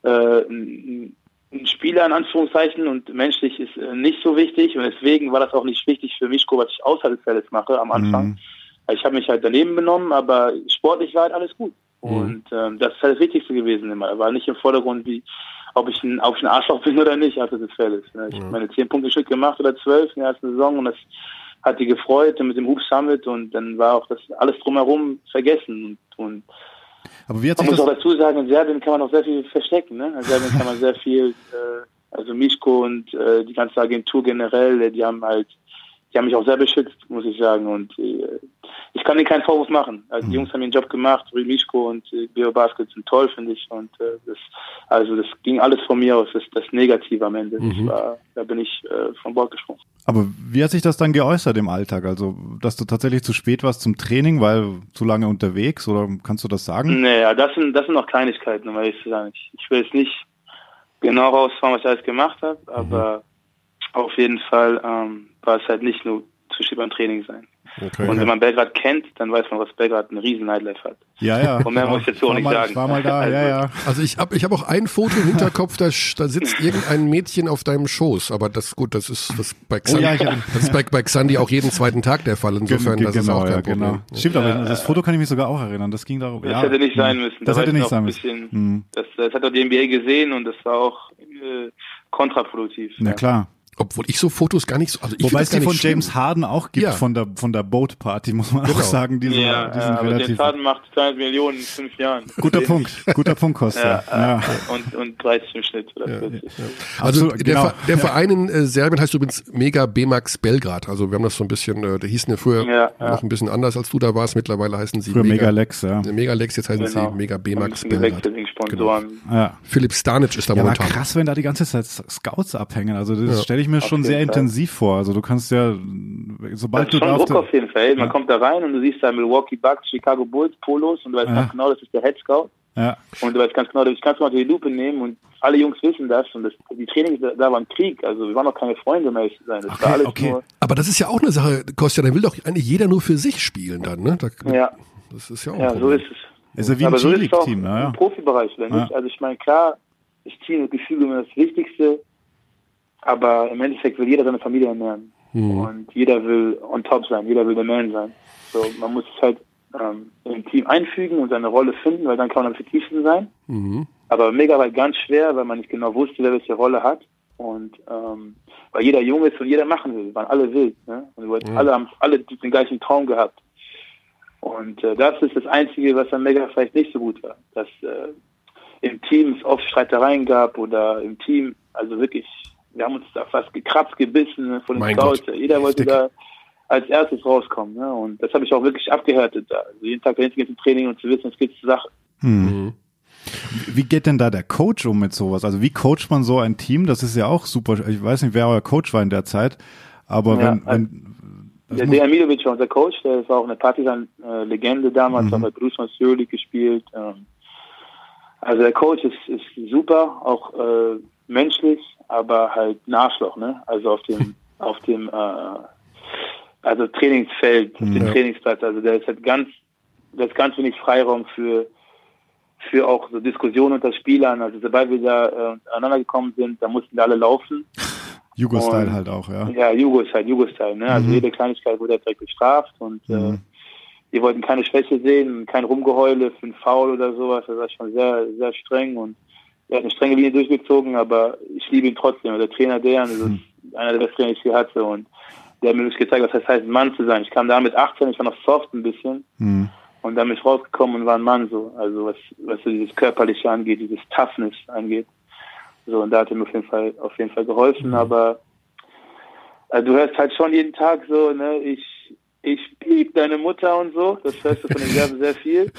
äh, ein, ein Spieler in Anführungszeichen und menschlich ist äh, nicht so wichtig und deswegen war das auch nicht wichtig für mich, was ich außerhalb des Feldes mache am Anfang. Mhm. Ich habe mich halt daneben benommen, aber sportlich war halt alles gut. Mhm. Und ähm, das ist halt das Wichtigste gewesen immer. Er war nicht im Vordergrund, wie ob ich ein, ob ich ein Arschloch bin oder nicht, also das ist. Ne? Ich habe meine zehn Punkte Stück gemacht oder zwölf in der ersten Saison und das hat die gefreut mit dem Hoop Summit und dann war auch das alles drumherum vergessen und, und aber wie hat man muss auch dazu sagen, in Serbien kann man auch sehr viel verstecken. Ne? In Serbien kann man sehr viel, äh, also Mischko und äh, die ganze Agentur generell, die haben halt die haben mich auch sehr beschützt, muss ich sagen. Und äh, ich kann ihnen keinen Vorwurf machen. Also die mhm. Jungs haben ihren Job gemacht, Mischko und äh, Bio Basket sind toll, finde ich. Und äh, das, also das ging alles von mir aus, das, das Negative am Ende. Mhm. War, da bin ich äh, von Bord gesprungen. Aber wie hat sich das dann geäußert im Alltag? Also, dass du tatsächlich zu spät warst zum Training, weil zu lange unterwegs oder kannst du das sagen? Naja, das sind, das sind noch Kleinigkeiten, um ehrlich zu sagen. Ich, ich will jetzt nicht genau rausfahren, was ich alles gemacht habe, mhm. Auf jeden Fall ähm, war es halt nicht nur zu beim Training sein. Okay, und wenn man Belgrad kennt, dann weiß man, was Belgrad ein riesen Nightlife hat. Ja, ja. Und mehr muss ich jetzt auch nicht mal, sagen. Ich war mal da, also, ja, ja. Also ich habe ich hab auch ein Foto im Hinterkopf, da, da sitzt irgendein Mädchen auf deinem Schoß. Aber das gut, das ist das bei Xandi, oh, ja, das ist bei, bei Xandi auch jeden zweiten Tag der Fall. Insofern, das genau, ist auch kein ja, Problem. Genau. Stimmt, aber das Foto kann ich mich sogar auch erinnern. Das ging darum. Das ja, hätte nicht sein müssen. Das da hätte nicht sein müssen. Bisschen, hm. das, das hat auch die NBA gesehen und das war auch äh, kontraproduktiv. Na klar. Obwohl ich so Fotos gar nicht so. Also ich Wobei es die von schlimm. James Harden auch gibt, ja. von der von der Boat Party, muss man genau. auch sagen. Die, ja, die sind ja, relativ. James Harden macht 200 Millionen in fünf Jahren. Guter Punkt, guter Punkt, Costa. Ja, ja. Und, und 30 im Schnitt. Oder ja, Also, also der, genau. der Verein in äh, Serbien heißt übrigens Mega B-Max Belgrad. Also wir haben das so ein bisschen, äh, der hießen ja früher noch ein bisschen anders, als du da warst. Mittlerweile heißen sie früher Mega, Lex, ja. Mega Lex, jetzt heißen genau. sie Mega B-Max Belgrad. Genau. Ja. Philipp Stanic ist da ja, momentan. krass, wenn da die ganze Zeit Scouts abhängen. Also das stelle ich mir schon sehr intensiv intensiv vor. Also du kannst ja, sobald du schon Druck auf jeden Fall. Man ja. kommt da rein und du siehst da Milwaukee Bucks, Chicago Bulls, Polos und du weißt ja. genau, das ist der Head Scout. Ja. Und du weißt ganz genau, ich kann es mal die Lupe nehmen und alle Jungs wissen das und das, die Trainings, da, da war ein Krieg, also wir waren noch keine Freunde, zu sein. Das Okay, war alles okay. nur, Aber das ist ja auch eine Sache, Kostja, dann will doch eigentlich jeder nur für sich spielen dann, ne? Da, ja, Das ist ja auch ein ja, so ist es. Ist ja wie ein Aber so ist es auch G-League-Team, ja, ja. im Profibereich, oder Ja. nicht? Also ich meine, klar, das Team, das Gefühl immer das Wichtigste, aber im Endeffekt will jeder seine Familie ernähren. Mhm. Und jeder will on top sein, jeder will der Man sein. So, man muss es halt ähm, im Team einfügen und seine Rolle finden, weil dann kann man am effektivsten sein. Mhm. Aber mega weit ganz schwer, weil man nicht genau wusste, wer welche Rolle hat. Und ähm, weil jeder jung ist und jeder machen will, waren alle wild. Ne? Und wollten- alle haben alle den gleichen Traum gehabt. Und äh, das ist das Einzige, was an Mega vielleicht nicht so gut war. Dass äh, im Team es oft Streitereien gab oder im Team, also wirklich, wir haben uns da fast gekratzt, gebissen von den. Gott. Jeder wollte Heftig. da als erstes rauskommen. Ne? Und das habe ich auch wirklich abgehärtet. Also jeden Tag dahin zu gehen zum Training und zu wissen, es geht zur Sache. Mhm. Wie geht denn da der Coach um mit sowas? Also wie coacht man so ein Team? Das ist ja auch super. Ich weiß nicht, wer euer Coach war in der Zeit, aber Ja, wenn, wenn das Der Dejan Milovic war unser Coach, der war auch eine Partisan-Legende damals, Mhm. hat bei Bruce Euroleague gespielt. Ähm, also der Coach ist, ist super, auch äh, menschlich, aber halt ein Arschloch, ne? Also auf dem, auf dem, äh, also Trainingsfeld, dem Ja. Trainingsplatz. Also der ist halt ganz, da ist ganz wenig Freiraum für für auch so Diskussionen unter Spielern. Also sobald wir da äh, aneinander gekommen sind, da mussten wir alle laufen. Jugo-Style halt auch, ja. Ja, Jugo-Style, Jugo-Style. Ne? Also Mhm. jede Kleinigkeit wurde direkt bestraft und äh, Mhm. wir wollten keine Schwäche sehen, kein Rumgeheule für einen Foul oder sowas. Das war schon sehr, sehr streng und er hat eine strenge Linie durchgezogen, aber ich liebe ihn trotzdem. Also der Trainer Dejan das Mhm. ist einer der besten Trainer, die ich je hatte und der hat mir wirklich gezeigt, was das heißt, ein Mann zu sein. Ich kam da mit 18, ich war noch soft ein bisschen Mhm. und dann bin ich rausgekommen und war ein Mann so. Also was, was so dieses Körperliche angeht, dieses Toughness angeht. So, und da hat er mir auf jeden Fall, auf jeden Fall geholfen, aber also du hörst halt schon jeden Tag so, ne, ich, ich lieb deine Mutter und so. Das hörst du von den Serben sehr viel.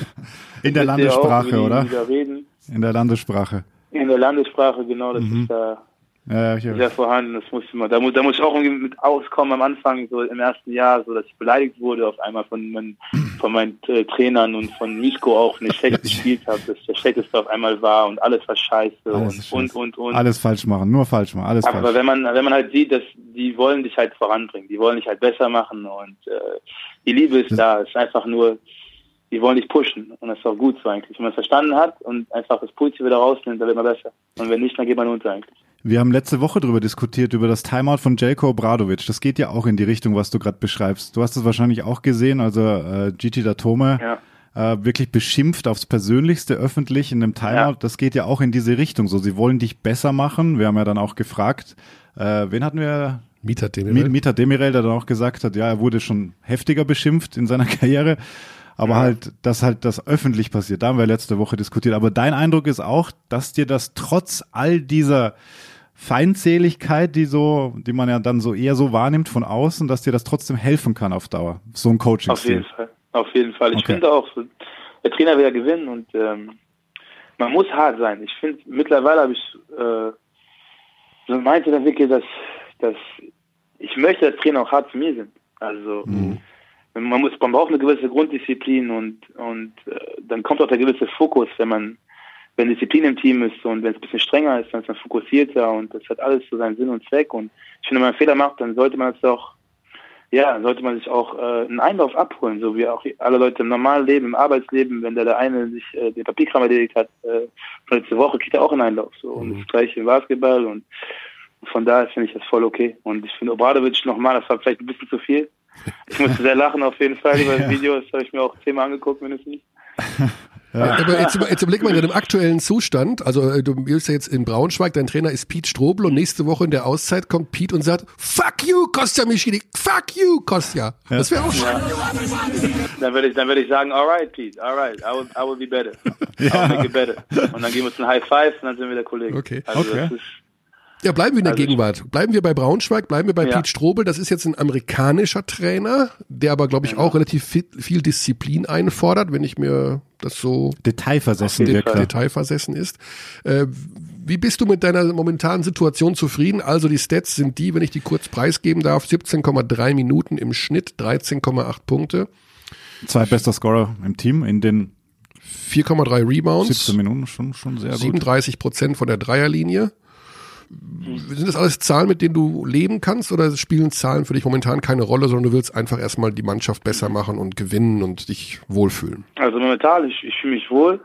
In der auch, Landessprache, die, oder? In der Landessprache. In der Landessprache, genau, das Mhm. ist da Ja, ja, sehr vorhanden. Das musste man, da muss, da muss ich auch irgendwie mit auskommen am Anfang, so im ersten Jahr, so dass ich beleidigt wurde auf einmal von meinen, von meinen äh, Trainern und von Nico auch, ich schlecht gespielt habe, dass der Schlechteste auf einmal war und alles war scheiße Alles und, scheiße. und, und, und. Alles falsch machen, nur falsch machen, alles Aber falsch. wenn man, wenn man halt sieht, dass die wollen dich halt voranbringen, die wollen dich halt besser machen und äh, die Liebe ist da, es ist einfach nur, die wollen dich pushen und das ist auch gut so eigentlich. Wenn man es verstanden hat und einfach das Positive da rausnimmt, dann wird man besser. Und wenn nicht, dann geht man unter eigentlich. Wir haben letzte Woche darüber diskutiert, über das Timeout von Jelko Obradovic. Das geht ja auch in die Richtung, was du gerade beschreibst. Du hast es wahrscheinlich auch gesehen, also äh, Gigi Datome Ja. äh, wirklich beschimpft aufs Persönlichste öffentlich in einem Timeout. Ja. Das geht ja auch in diese Richtung. So, sie wollen dich besser machen. Wir haben ja dann auch gefragt, äh, wen hatten wir? Mieter Mi- Demirel. Mieter Demirel, der dann auch gesagt hat, ja, er wurde schon heftiger beschimpft in seiner Karriere. Aber Ja. halt, dass halt das öffentlich passiert, da haben wir letzte Woche diskutiert. Aber dein Eindruck ist auch, dass dir das trotz all dieser Feindseligkeit, die so, die man ja dann so eher so wahrnimmt von außen, dass dir das trotzdem helfen kann auf Dauer. So ein Auf jeden. Fall. Auf jeden Fall. Ich Okay. finde auch, so, der Trainer will ja gewinnen und ähm, man muss hart sein. Ich finde, mittlerweile habe ich äh, so ein Mindset entwickelt, dass, dass ich möchte, dass Trainer auch hart zu mir sind. Also man muss, man braucht eine gewisse Grunddisziplin und und äh, dann kommt auch der gewisse Fokus, wenn man wenn Disziplin im Team ist und wenn es ein bisschen strenger ist, dann ist man fokussierter und das hat alles so seinen Sinn und Zweck. Und ich finde, wenn man einen Fehler macht, dann sollte man es doch ja, sollte man sich auch äh, einen Einlauf abholen, so wie auch alle Leute im normalen Leben, im Arbeitsleben, wenn der, der eine sich äh, den Papierkram erledigt hat, äh, von letzte Woche kriegt er auch einen Einlauf. So. Und das gleiche im Basketball und von daher finde ich das voll okay. Und ich finde Obradovic nochmal, das war vielleicht ein bisschen zu viel. Ich musste sehr lachen auf jeden Fall über das Video, das habe ich mir auch zehnmal angeguckt mindestens. Aber jetzt, jetzt überleg mal in deinem aktuellen Zustand, also äh, du bist ja jetzt in Braunschweig, dein Trainer ist Pete Strobel und nächste Woche in der Auszeit kommt Pete und sagt, fuck you, Kostja Michini, fuck you, Kostja. Das wäre auch schön. Dann würde ich, dann würde ich sagen, alright, Pete, alright, I will, I will be better. I'll make it better. Und dann geben wir uns ein High Five und dann sind wir der Kollege. Okay. Also Okay. das ist, Ja, bleiben wir in der Also Gegenwart. Bleiben wir bei Braunschweig, bleiben wir bei Ja. Pete Strobel. Das ist jetzt ein amerikanischer Trainer, der aber, glaube ich, auch relativ viel, Disziplin einfordert, wenn ich mir das so Detailversessen er. detailversessen ist. Äh, wie bist du mit deiner momentanen Situation zufrieden? Also die Stats sind die, wenn ich die kurz preisgeben darf, 17,3 Minuten im Schnitt, 13,8 Punkte. Zweitbester Scorer im Team in den 4,3 Rebounds. 17 Minuten schon, schon sehr gut. 37 Prozent von der Dreierlinie. Sind das alles Zahlen, mit denen du leben kannst oder spielen Zahlen für dich momentan keine Rolle, sondern du willst einfach erstmal die Mannschaft besser machen und gewinnen und dich wohlfühlen? Also momentan, ich, ich fühle mich wohl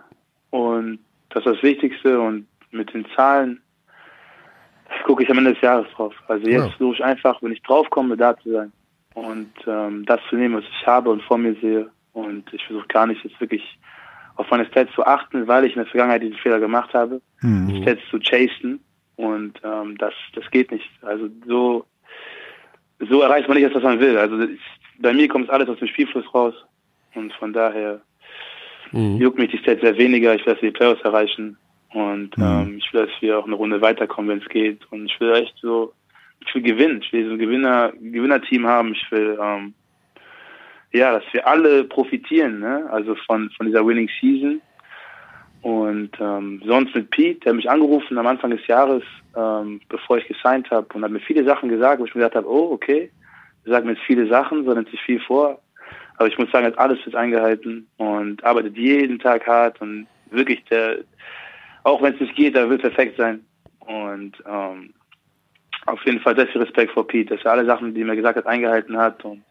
und das ist das Wichtigste und mit den Zahlen gucke ich am Ende des Jahres drauf. Also jetzt ja. versuche ich einfach, wenn ich draufkomme, da zu sein und ähm, das zu nehmen, was ich habe und vor mir sehe. Und ich versuche gar nicht jetzt wirklich auf meine Stats zu achten, weil ich in der Vergangenheit diesen Fehler gemacht habe, mhm. Stats zu chasen. Und ähm, das, das geht nicht. Also so, so erreicht man nicht das, was man will. Also ich, bei mir kommt alles aus dem Spielfluss raus. Und von daher mhm. juckt mich die Stats sehr weniger. Ich will, dass wir die Playoffs erreichen. Und mhm. ähm, ich will, dass wir auch eine Runde weiterkommen, wenn es geht. Und ich will echt so, ich will gewinnen. Ich will so ein Gewinner, Gewinnerteam haben. Ich will, ähm, ja, dass wir alle profitieren, ne? Also von, von dieser Winning Season. Und ähm, sonst mit Pete, der hat mich angerufen am Anfang des Jahres, ähm, bevor ich gesigned habe und hat mir viele Sachen gesagt, wo ich mir gedacht habe, oh, okay, er sagt mir jetzt viele Sachen, so nimmt sich viel vor. Aber ich muss sagen, er hat alles wird eingehalten und arbeitet jeden Tag hart und wirklich der, auch wenn es nicht geht, er will perfekt sein. Und ähm, auf jeden Fall sehr viel Respekt vor Pete, dass er alle Sachen, die er mir gesagt hat, eingehalten hat und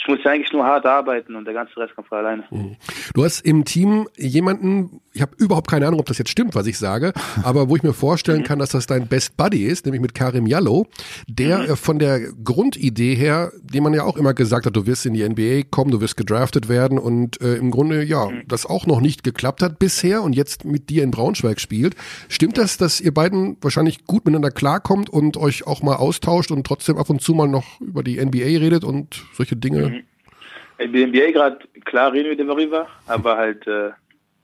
ich muss ja eigentlich nur hart arbeiten und der ganze Rest kommt von alleine. Mhm. Du hast im Team jemanden, ich habe überhaupt keine Ahnung, ob das jetzt stimmt, was ich sage, aber wo ich mir vorstellen mhm. kann, dass das dein Best Buddy ist, nämlich mit Karim Jallo, der mhm. Äh, von der Grundidee her, die man ja auch immer gesagt hat, du wirst in die NBA kommen, du wirst gedraftet werden und äh, im Grunde ja, mhm. das auch noch nicht geklappt hat bisher und jetzt mit dir in Braunschweig spielt. Stimmt das, dass ihr beiden wahrscheinlich gut miteinander klarkommt und euch auch mal austauscht und trotzdem ab und zu mal noch über die NBA redet und solche Dinge in der NBA gerade, klar reden wir darüber, aber halt äh,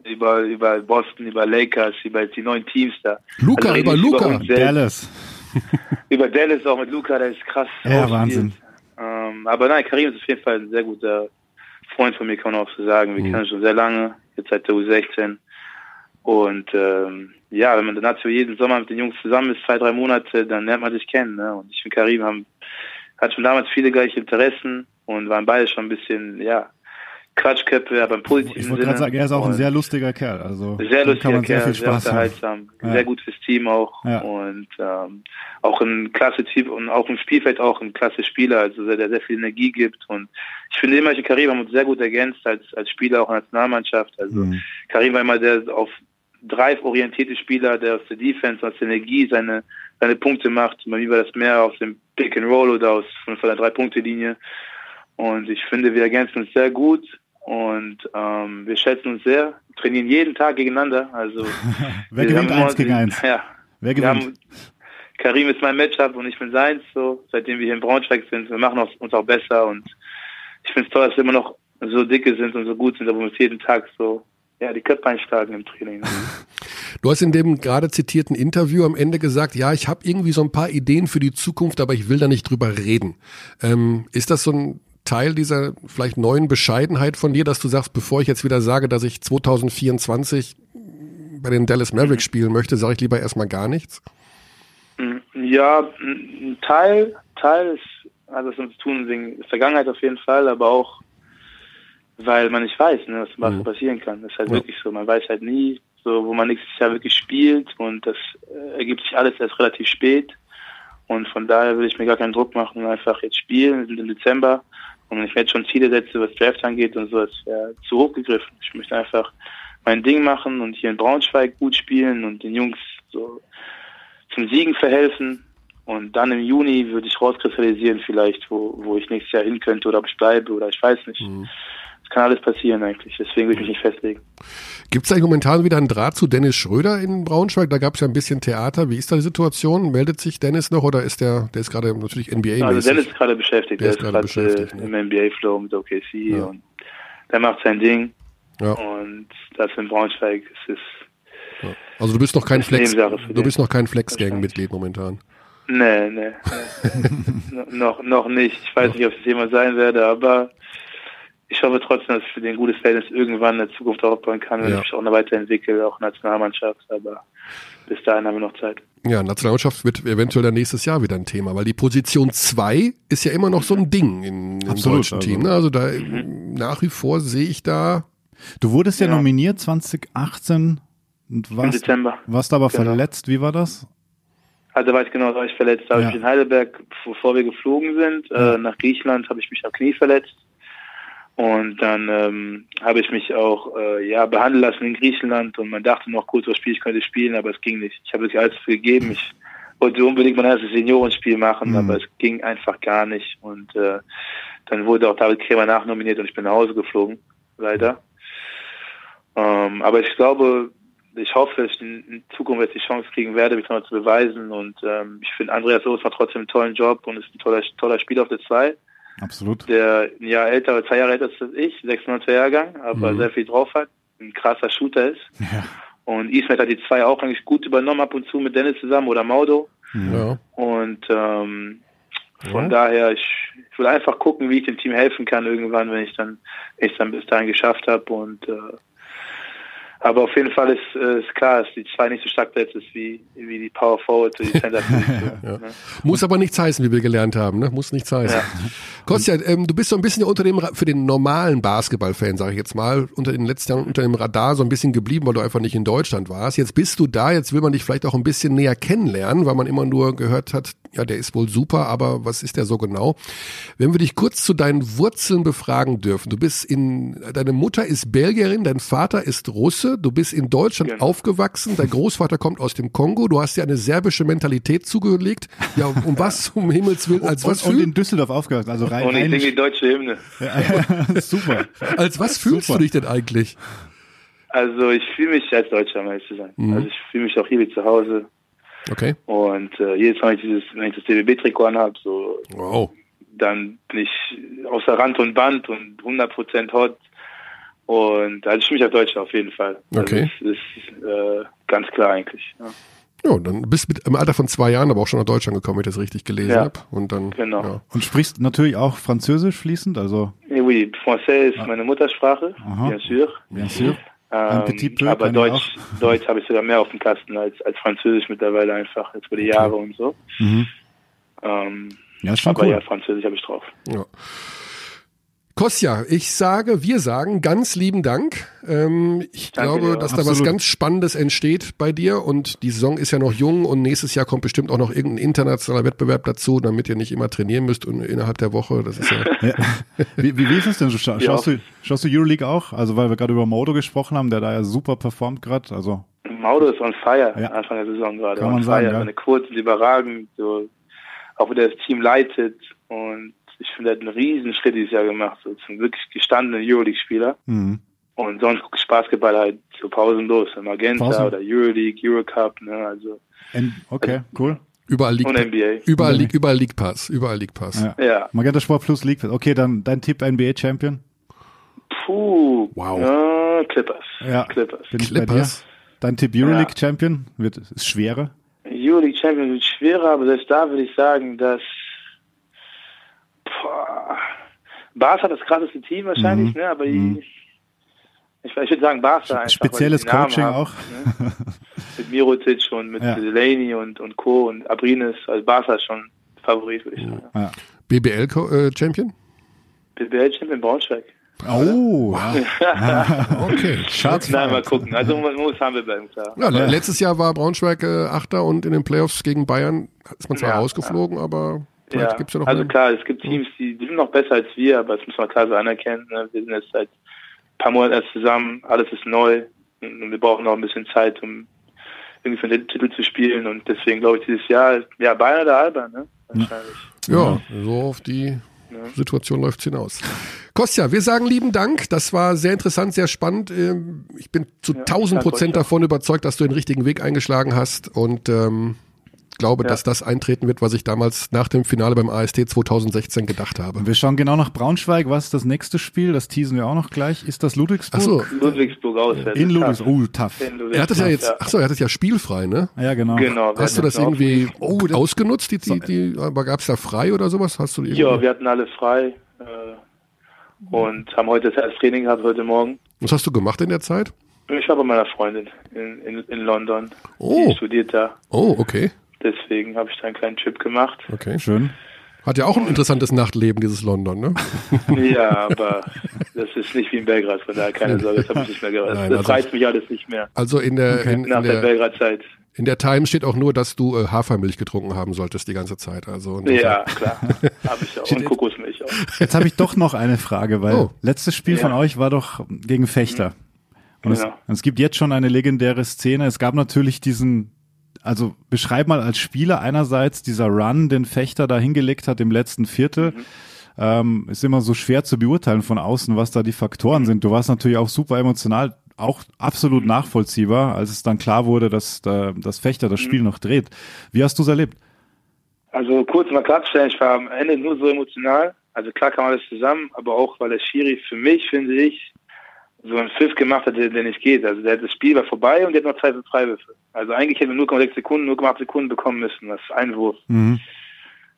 über, über Boston, über Lakers, über die neuen Teams da. Luca, also über Luca. Über Dallas. über Dallas auch mit Luca, der ist krass. Ja, Wahnsinn. Ähm, aber nein, Karim ist auf jeden Fall ein sehr guter Freund von mir, kann man auch so sagen. Wir mhm. kennen schon sehr lange, jetzt seit der U16. Und ähm, ja, wenn man dann so jeden Sommer mit den Jungs zusammen ist, zwei, drei Monate, dann lernt man sich kennen. Ne? Und ich und Karim haben hat schon damals viele gleiche Interessen und waren beide schon ein bisschen, ja, Quatschköpfe, aber im positiven Ich wollte gerade sagen, er ist auch ein sehr lustiger Kerl. Also sehr lustiger Kerl, sehr, sehr unterhaltsam, ja. sehr gut fürs Team auch ja. und ähm, auch ein klasse Typ und auch im Spielfeld auch ein klasse Spieler, also der, der sehr viel Energie gibt und ich finde immer, Karim haben uns sehr gut ergänzt als als Spieler auch in der Nationalmannschaft. Also mhm. Karim war immer der auf drive-orientierte Spieler, der aus der Defense, aus der Energie seine seine Punkte macht. Bei mir war das mehr aus dem Pick and Roll oder aus von der Drei-Punkte-Linie. Und ich finde, wir ergänzen uns sehr gut und ähm, wir schätzen uns sehr, trainieren jeden Tag gegeneinander. Also Wer gewinnt eins gegen eins? Ja. Wer gewinnt? Haben, Karim ist mein Matchup und ich bin seins, so, seitdem wir hier in Braunschweig sind. Wir machen uns auch besser und ich finde es toll, dass wir immer noch so dicke sind und so gut sind, aber wir uns jeden Tag so ja, die Köpfe einschlagen im Training. Du hast in dem gerade zitierten Interview am Ende gesagt, ja, ich habe irgendwie so ein paar Ideen für die Zukunft, aber ich will da nicht drüber reden. Ähm, ist das so ein Teil dieser vielleicht neuen Bescheidenheit von dir, dass du sagst, bevor ich jetzt wieder sage, dass ich 2024 bei den Dallas Mavericks mhm. spielen möchte, sage ich lieber erstmal gar nichts? Mhm. Ja, ein Teil, Teil ist, also das zu tun wegen Vergangenheit auf jeden Fall, aber auch weil man nicht weiß, ne, was mhm. passieren kann. Das ist halt ja. wirklich so. Man weiß halt nie, so wo man nächstes Jahr wirklich spielt und das äh, ergibt sich alles erst relativ spät. Und von daher will ich mir gar keinen Druck machen, einfach jetzt spielen, wir sind im Dezember und ich mir schon Ziele setze, was Draft angeht und so, das wäre zu hoch gegriffen. Ich möchte einfach mein Ding machen und hier in Braunschweig gut spielen und den Jungs so zum Siegen verhelfen. Und dann im Juni würde ich rauskristallisieren vielleicht, wo, wo ich nächstes Jahr hin könnte oder ob ich bleibe oder ich weiß nicht. Mhm kann alles passieren eigentlich. Deswegen will ich mich nicht festlegen. Gibt es eigentlich momentan wieder einen Draht zu Dennis Schröder in Braunschweig? Da gab es ja ein bisschen Theater. Wie ist da die Situation? Meldet sich Dennis noch oder ist der, der ist gerade natürlich NBA-mäßig? Also Dennis ist gerade beschäftigt. Der, der ist gerade beschäftigt, äh, ne? im NBA-Flow mit OKC ja. und der macht sein Ding. Ja. Und das in Braunschweig ist es. Ja. Also du bist noch kein Flex, du bist noch kein Flex-Gang-Mitglied momentan. Nee, nee. nee. noch, noch nicht. Ich weiß nicht, ob ich das jemals sein werde, aber ich hoffe trotzdem, dass ich für den gutes Verhältnis irgendwann in der Zukunft aufbauen kann, wenn ja. ich mich auch noch weiterentwickle, auch Nationalmannschaft, aber bis dahin haben wir noch Zeit. Ja, Nationalmannschaft wird eventuell dann nächstes Jahr wieder ein Thema, weil die Position 2 ist ja immer noch so ein Ding in, im Absolut, deutschen also. Team. Ne? Also da mhm. nach wie vor sehe ich da Du wurdest ja, Ja. nominiert 2018 und warst, Dezember. warst aber Genau. verletzt. Wie war das? Also war ich genau, war ich verletzt. Da Ja. habe ich in Heidelberg, bevor wir geflogen sind, Ja. äh, nach Griechenland, habe ich mich am Knie verletzt. Und dann ähm, habe ich mich auch äh, ja behandeln lassen in Griechenland und man dachte noch kurz, was Spiel ich könnte spielen, aber es ging nicht. Ich habe wirklich alles gegeben. Ich wollte unbedingt mein erstes Seniorenspiel machen, Mhm. aber es ging einfach gar nicht. Und äh, dann wurde auch David Krämer nachnominiert und ich bin nach Hause geflogen, leider. Ähm, aber ich glaube, ich hoffe, dass ich in, Zukunft jetzt die Chance kriegen werde, mich nochmal zu beweisen. Und ähm, ich finde, Andreas Soos macht trotzdem einen tollen Job und ist ein toller, toller Spieler auf der 2, Absolut. der ein Jahr älter zwei Jahre älter ist als ich, 96er Jahrgang, aber Mhm. sehr viel drauf hat, ein krasser Shooter ist. Ja. Und Ismet hat die zwei auch eigentlich gut übernommen ab und zu mit Dennis zusammen oder Maudo. Ja. Und ähm, von Ja. daher, ich, ich will einfach gucken, wie ich dem Team helfen kann irgendwann, wenn ich dann wenn ich dann bis dahin geschafft habe. Und äh, aber auf jeden Fall ist, äh, ist klar, dass die zwei nicht so stark besetzt ist wie, wie die Power Forward, die Center Ja. ne? Muss aber nichts heißen, wie wir gelernt haben, ne? Muss nichts heißen. Ja. Kostja, ähm, du bist so ein bisschen unter dem, für den normalen Basketballfan, sage ich jetzt mal, unter den letzten Jahren unter dem Radar so ein bisschen geblieben, weil du einfach nicht in Deutschland warst. Jetzt bist du da, jetzt will man dich vielleicht auch ein bisschen näher kennenlernen, weil man immer nur gehört hat, ja, der ist wohl super, aber was ist der so genau? Wenn wir dich kurz zu deinen Wurzeln befragen dürfen. Du bist in, deine Mutter ist Belgierin, dein Vater ist Russe, du bist in Deutschland Genau. aufgewachsen, dein Großvater kommt aus dem Kongo, du hast dir eine serbische Mentalität zugelegt. Ja, um was, um Himmels Willen, als was und, und in Düsseldorf aufgehört. Also rein, Und ich singe die deutsche Hymne. super. Als was fühlst Super. du dich denn eigentlich? Also ich fühle mich als Deutscher, um ehrlich zu sein. Mhm. Also ich fühle mich auch hier wie zu Hause. Okay. Und äh, jedes Mal, wenn ich, dieses, wenn ich das DBB-Trikot anhabe, so Wow. dann bin ich außer Rand und Band und 100% hot. Und also ich fühle mich als Deutscher auf jeden Fall. Okay. Also das ist äh, ganz klar eigentlich. Ja. Ja, dann bist du mit, im Alter von zwei Jahren aber auch schon nach Deutschland gekommen, wenn ich das richtig gelesen Ja. habe. Und dann, Genau. ja. Und sprichst natürlich auch Französisch fließend, also oui, Français ist meine Muttersprache, Aha. bien sûr. bien sûr. Ähm, petit peu aber Deutsch, Deutsch habe ich sogar mehr auf dem Kasten als, als Französisch mittlerweile einfach, jetzt über die Jahre und so. Mhm. Ähm, Ja, ist schon aber cool. ja, Französisch habe ich drauf. ja. Kostja, ich sage, wir sagen ganz lieben Dank. Ähm, ich Danke glaube, dir. dass da was Absolut. ganz Spannendes entsteht bei dir und die Saison ist ja noch jung und nächstes Jahr kommt bestimmt auch noch irgendein internationaler Wettbewerb dazu, damit ihr nicht immer trainieren müsst und innerhalb der Woche. Das ist ja Ja. Wie, wie, wie ist es denn? Scha Ja. schaust, du, schaust du Euroleague auch? Also weil wir gerade über Modo gesprochen haben, der da ja super performt gerade. Also Maudo ist on fire Ja. Anfang der Saison gerade. Kann on man fire. sagen, ja. Seine Quoten sind überragend, so, auch wie der das Team leitet und ich finde, er hat einen riesen Schritt dieses Jahr gemacht, so zum wirklich gestandenen Euroleague-Spieler. mhm. Und sonst gucke ich Basketball halt so pausenlos, im Magenta Pausen. oder Euroleague, Eurocup, ne, also N okay, cool. überall liegt, und NBA. überall liegt, überall liegt Pass, überall liegt Pass. Ja. Ja. Magenta Sport Plus League. Okay, dann dein Tipp NBA Champion. Puh. Wow. Ja, Clippers. Ja. Clippers. Bin. Clippers. Dein Tipp Euroleague Ja. Champion wird ist schwerer. Euroleague Champion wird schwerer, aber selbst da würde ich sagen, dass boah, Barca hat das krasseste Team wahrscheinlich, Mhm. ne? Aber Mhm. die, ich, ich würde sagen Barca einfach. Spezielles Coaching haben, auch. Ne? mit Mirotic und mit Ja. Delaney und, und Co. und Abrines. Also Barca ist schon Favorit, würde ich sagen. Ja. BBL Co- äh, Champion? BBL Champion Braunschweig. Oh, ja. Okay. Schatz. Nein, mal gucken. Also man muss haben wir bleiben, klar. Ja, le- letztes Jahr war Braunschweig äh, Achter und in den Playoffs gegen Bayern ist man zwar Ja, rausgeflogen, aber vielleicht Ja, gibt's ja noch also klar, es gibt Teams, die, die sind noch besser als wir, aber das muss man klar so anerkennen. Ne? Wir sind jetzt seit ein paar Monaten erst zusammen, alles ist neu und wir brauchen noch ein bisschen Zeit, um irgendwie für den Titel zu spielen und deswegen glaube ich dieses Jahr, ja, Bayern oder Alba, ne? Wahrscheinlich. Ja, so auf die Situation läuft's hinaus. Kostja, wir sagen lieben Dank. Das war sehr interessant, sehr spannend. Ähm, Ich bin zu Ja, 1000 danke Prozent davon überzeugt, dass du den richtigen Weg eingeschlagen hast und ähm, glaube, Ja. dass das eintreten wird, was ich damals nach dem Finale beim AST 2016 gedacht habe. Wir schauen genau nach Braunschweig. Was ist das nächste Spiel? Das teasen wir auch noch gleich. Ist das Ludwigsburg? Ach so. Ludwigsburg auswärts. In Ludwigsburg. tough. Oh, tough. Ludwigsburg, Er hat es ja jetzt, ach so, er hat es ja spielfrei, ne? Ja, genau. Genau. Hast du das auch- irgendwie oh, ausgenutzt? Die, die, die, aber gab's da frei oder sowas? Hast du irgendwie? Ja, wir hatten alle frei äh, und haben heute das erste Training gehabt, heute Morgen. Was hast du gemacht in der Zeit? Ich war bei meiner Freundin in, in, in London. Oh. Die studiert da. Oh, okay. Deswegen habe ich da einen kleinen Trip gemacht. Okay. Schön. Hat ja auch ein interessantes Nachtleben, dieses London, ne? Ja, aber das ist nicht wie in Belgrad, von daher keine Sorge, das habe ich nicht mehr gehört. Nein, das also- reizt mich alles nicht mehr. Also in der, in, Nach in der der, Belgrad-Zeit. in der Times steht auch nur, dass du äh, Hafermilch getrunken haben solltest die ganze Zeit. Also Ja, klar. Habe ich auch. Und Kokosmilch auch. Jetzt habe ich doch noch eine Frage, weil Oh. letztes Spiel Ja. von euch war doch gegen Fechter. Und es, Genau. und es gibt jetzt schon eine legendäre Szene. Es gab natürlich diesen, also beschreib mal als Spieler einerseits dieser Run, den Fechter da hingelegt hat im letzten Viertel. Mhm. Ähm, ist immer so schwer zu beurteilen von außen, was da die Faktoren sind. Du warst natürlich auch super emotional, auch absolut nachvollziehbar, als es dann klar wurde, dass da, das Fechter das Spiel noch dreht. Wie hast du es erlebt? Also kurz mal klarzustellen, ich war am Ende nur so emotional. Also klar kam alles zusammen, aber auch, weil der Schiri für mich, finde ich, so einen Pfiff gemacht hat, der, nicht geht. Also der, das Spiel war vorbei und der hat noch zwei Freiwürfe. Also eigentlich hätten wir 0,6 Sekunden, 0,8 Sekunden bekommen müssen, das Einwurf. Mhm.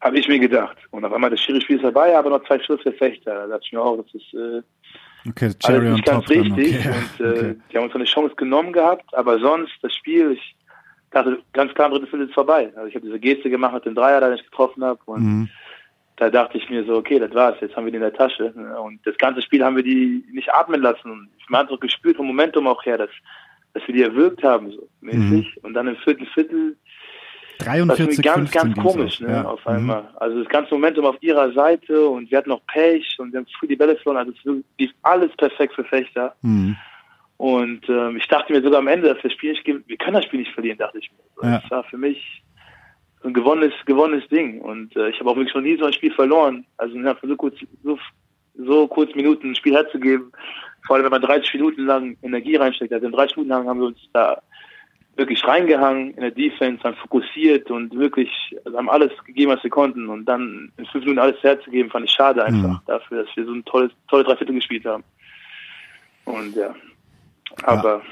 Habe ich mir gedacht. Und auf einmal das Schiri-Spiel ist vorbei, aber noch zwei Schluss für Fechter. Da dachte ich mir auch, das ist äh, Okay, alles on nicht ganz richtig. Okay. Und äh, okay. die haben uns eine Chance genommen gehabt, aber sonst das Spiel, ich dachte ganz klar, im dritten Viertel ist vorbei. Also ich habe diese Geste gemacht mit dem Dreier, da ich getroffen habe. Und Mhm. Da dachte ich mir so, okay, das war's, jetzt haben wir die in der Tasche. Und das ganze Spiel haben wir die nicht atmen lassen. Und man hat so gespürt vom Momentum auch her, dass, dass wir die erwürgt haben, so mäßig. Und dann im vierten Viertel, das war 43, ganz, 15 ganz ging's komisch, ne, Ja. auf Mhm. einmal. Also das ganze Momentum auf ihrer Seite und wir hatten noch Pech und wir haben früh die Bälle verloren. Also es lief alles perfekt für Fechter. Mhm. Und ähm, ich dachte mir sogar am Ende, dass wir das Spiel nicht, ge- wir können das Spiel nicht verlieren, dachte ich mir. Ja. Das war für mich ein gewonnenes, gewonnenes Ding. Und äh, ich habe auch wirklich noch nie so ein Spiel verloren. Also innerhalb von so kurz, so, so kurz Minuten ein Spiel herzugeben. Vor allem, wenn man 30 Minuten lang Energie reinsteckt. Also in 30 Minuten lang haben wir uns da wirklich reingehangen in der Defense, haben fokussiert und wirklich also haben alles gegeben, was wir konnten. Und dann in fünf Minuten alles herzugeben, fand ich schade einfach Mhm. dafür, dass wir so ein tolles, tolle Dreiviertel gespielt haben. Und ja. Aber La-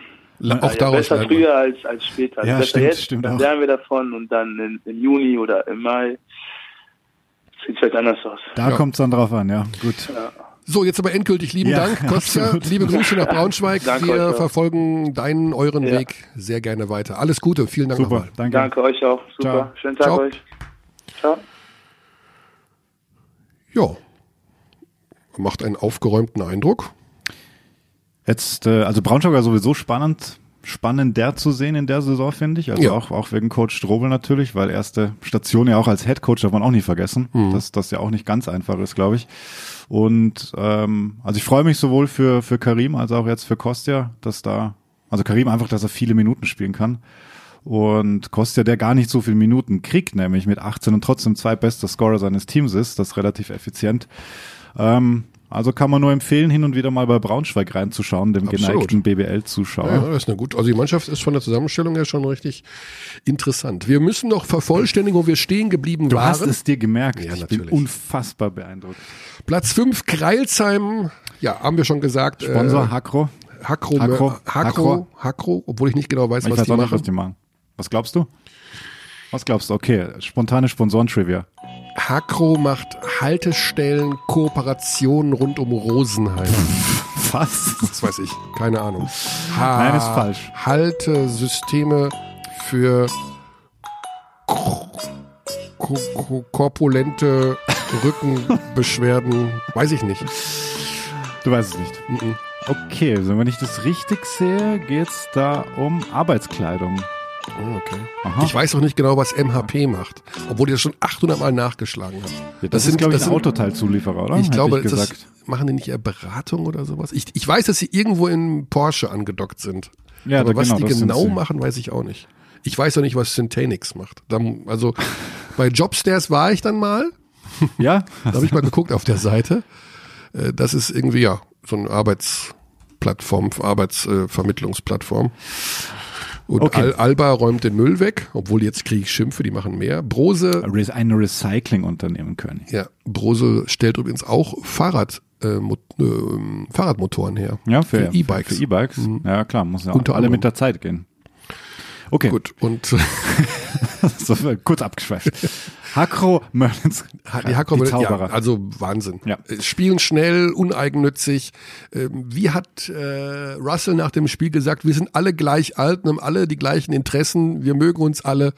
auch ja, besser früher als, als später. Also Ja, besser stimmt, jetzt, stimmt dann auch. lernen wir davon und dann in, im Juni oder im Mai sieht es vielleicht anders aus. Da Ja. kommt's dann drauf an, ja. Gut. So, jetzt aber endgültig lieben Ja, Dank, Kostja. absolut. Liebe Grüße nach Braunschweig. Danke Wir euch verfolgen deinen, euren Ja. Weg sehr gerne weiter. Alles Gute, vielen Dank Super, nochmal. danke. Danke euch auch. Super. Ciao. Schönen Tag Ciao. euch. Ciao. Ja, macht einen aufgeräumten Eindruck. Jetzt, äh, also Braunschweig war sowieso spannend, spannender zu sehen in der Saison, finde ich. Also Ja. auch, auch wegen Coach Strobel natürlich, weil erste Station ja auch als Head Coach darf man auch nie vergessen, Mhm. dass das ja auch nicht ganz einfach ist, glaube ich. Und ähm, also ich freue mich sowohl für, für Karim als auch jetzt für Kostja, dass da, also Karim einfach, dass er viele Minuten spielen kann. Und Kostja, der gar nicht so viele Minuten kriegt, nämlich mit 18 und trotzdem zweitbester Scorer seines Teams ist, das ist relativ effizient. Ähm, also kann man nur empfehlen, hin und wieder mal bei Braunschweig reinzuschauen, dem Absolut. geneigten BBL-Zuschauer. Ja, das ist eine gut. Also die Mannschaft ist von der Zusammenstellung her schon richtig interessant. Wir müssen noch vervollständigen, wo wir stehen geblieben Du waren. hast es dir gemerkt. Ja, ich natürlich. bin unfassbar beeindruckt. Platz 5, Kreilsheim. Ja, haben wir schon gesagt. Sponsor äh, Hakro. Hakro, Hakro. Hakro, Hakro, Hakro, obwohl ich nicht genau weiß, Ich was weiß die auch machen. nicht, was die machen. Was glaubst du? Was glaubst du? Okay, spontane Sponsoren-Trivia. Hakro macht Haltestellen, Kooperationen rund um Rosenheim. Was? Das weiß ich, keine Ahnung. Ha Nein, ist falsch. Haltesysteme für ko- ko- ko- korpulente Rückenbeschwerden. Weiß ich nicht. Du weißt es nicht. Mhm. Okay, also wenn ich das richtig sehe, geht's da um Arbeitskleidung. Oh, okay. Aha. Ich weiß auch nicht genau, was MHP macht, obwohl ich das schon 800 Mal nachgeschlagen habe. Ja, das, ist, glaube ich, Autoteilzulieferer, oder? Ich glaube, ich das machen die nicht eher Beratung oder sowas? Ich, ich weiß, dass sie irgendwo in Porsche angedockt sind. Ja, Aber was genau, die das sind genau machen, weiß ich auch nicht. Ich weiß auch nicht, was Syntanix macht. Da, also bei Jobstairs war ich dann mal. Ja? Da habe ich mal geguckt auf der Seite. Äh, Das ist irgendwie ja so eine Arbeitsplattform, Arbeitsvermittlungsplattform. Und Okay. Al Alba räumt den Müll weg, obwohl jetzt kriege ich Schimpfe, die machen mehr. Brose, Ein Recycling-Unternehmen können. ja, Brose stellt übrigens auch Fahrrad, äh, äh, Fahrradmotoren her. Ja, für Für E-Bikes. Für E-Bikes. Ja, klar, muss ja Unter alle mit der Zeit gehen. Okay, Gut, und so, kurz abgeschweift. Hakro Merlins, die Hacker, die ja, Zauberer. also Wahnsinn. Ja. Äh, Spielen schnell, uneigennützig. Ähm, Wie hat äh, Russell nach dem Spiel gesagt, wir sind alle gleich alt und haben alle die gleichen Interessen, wir mögen uns alle.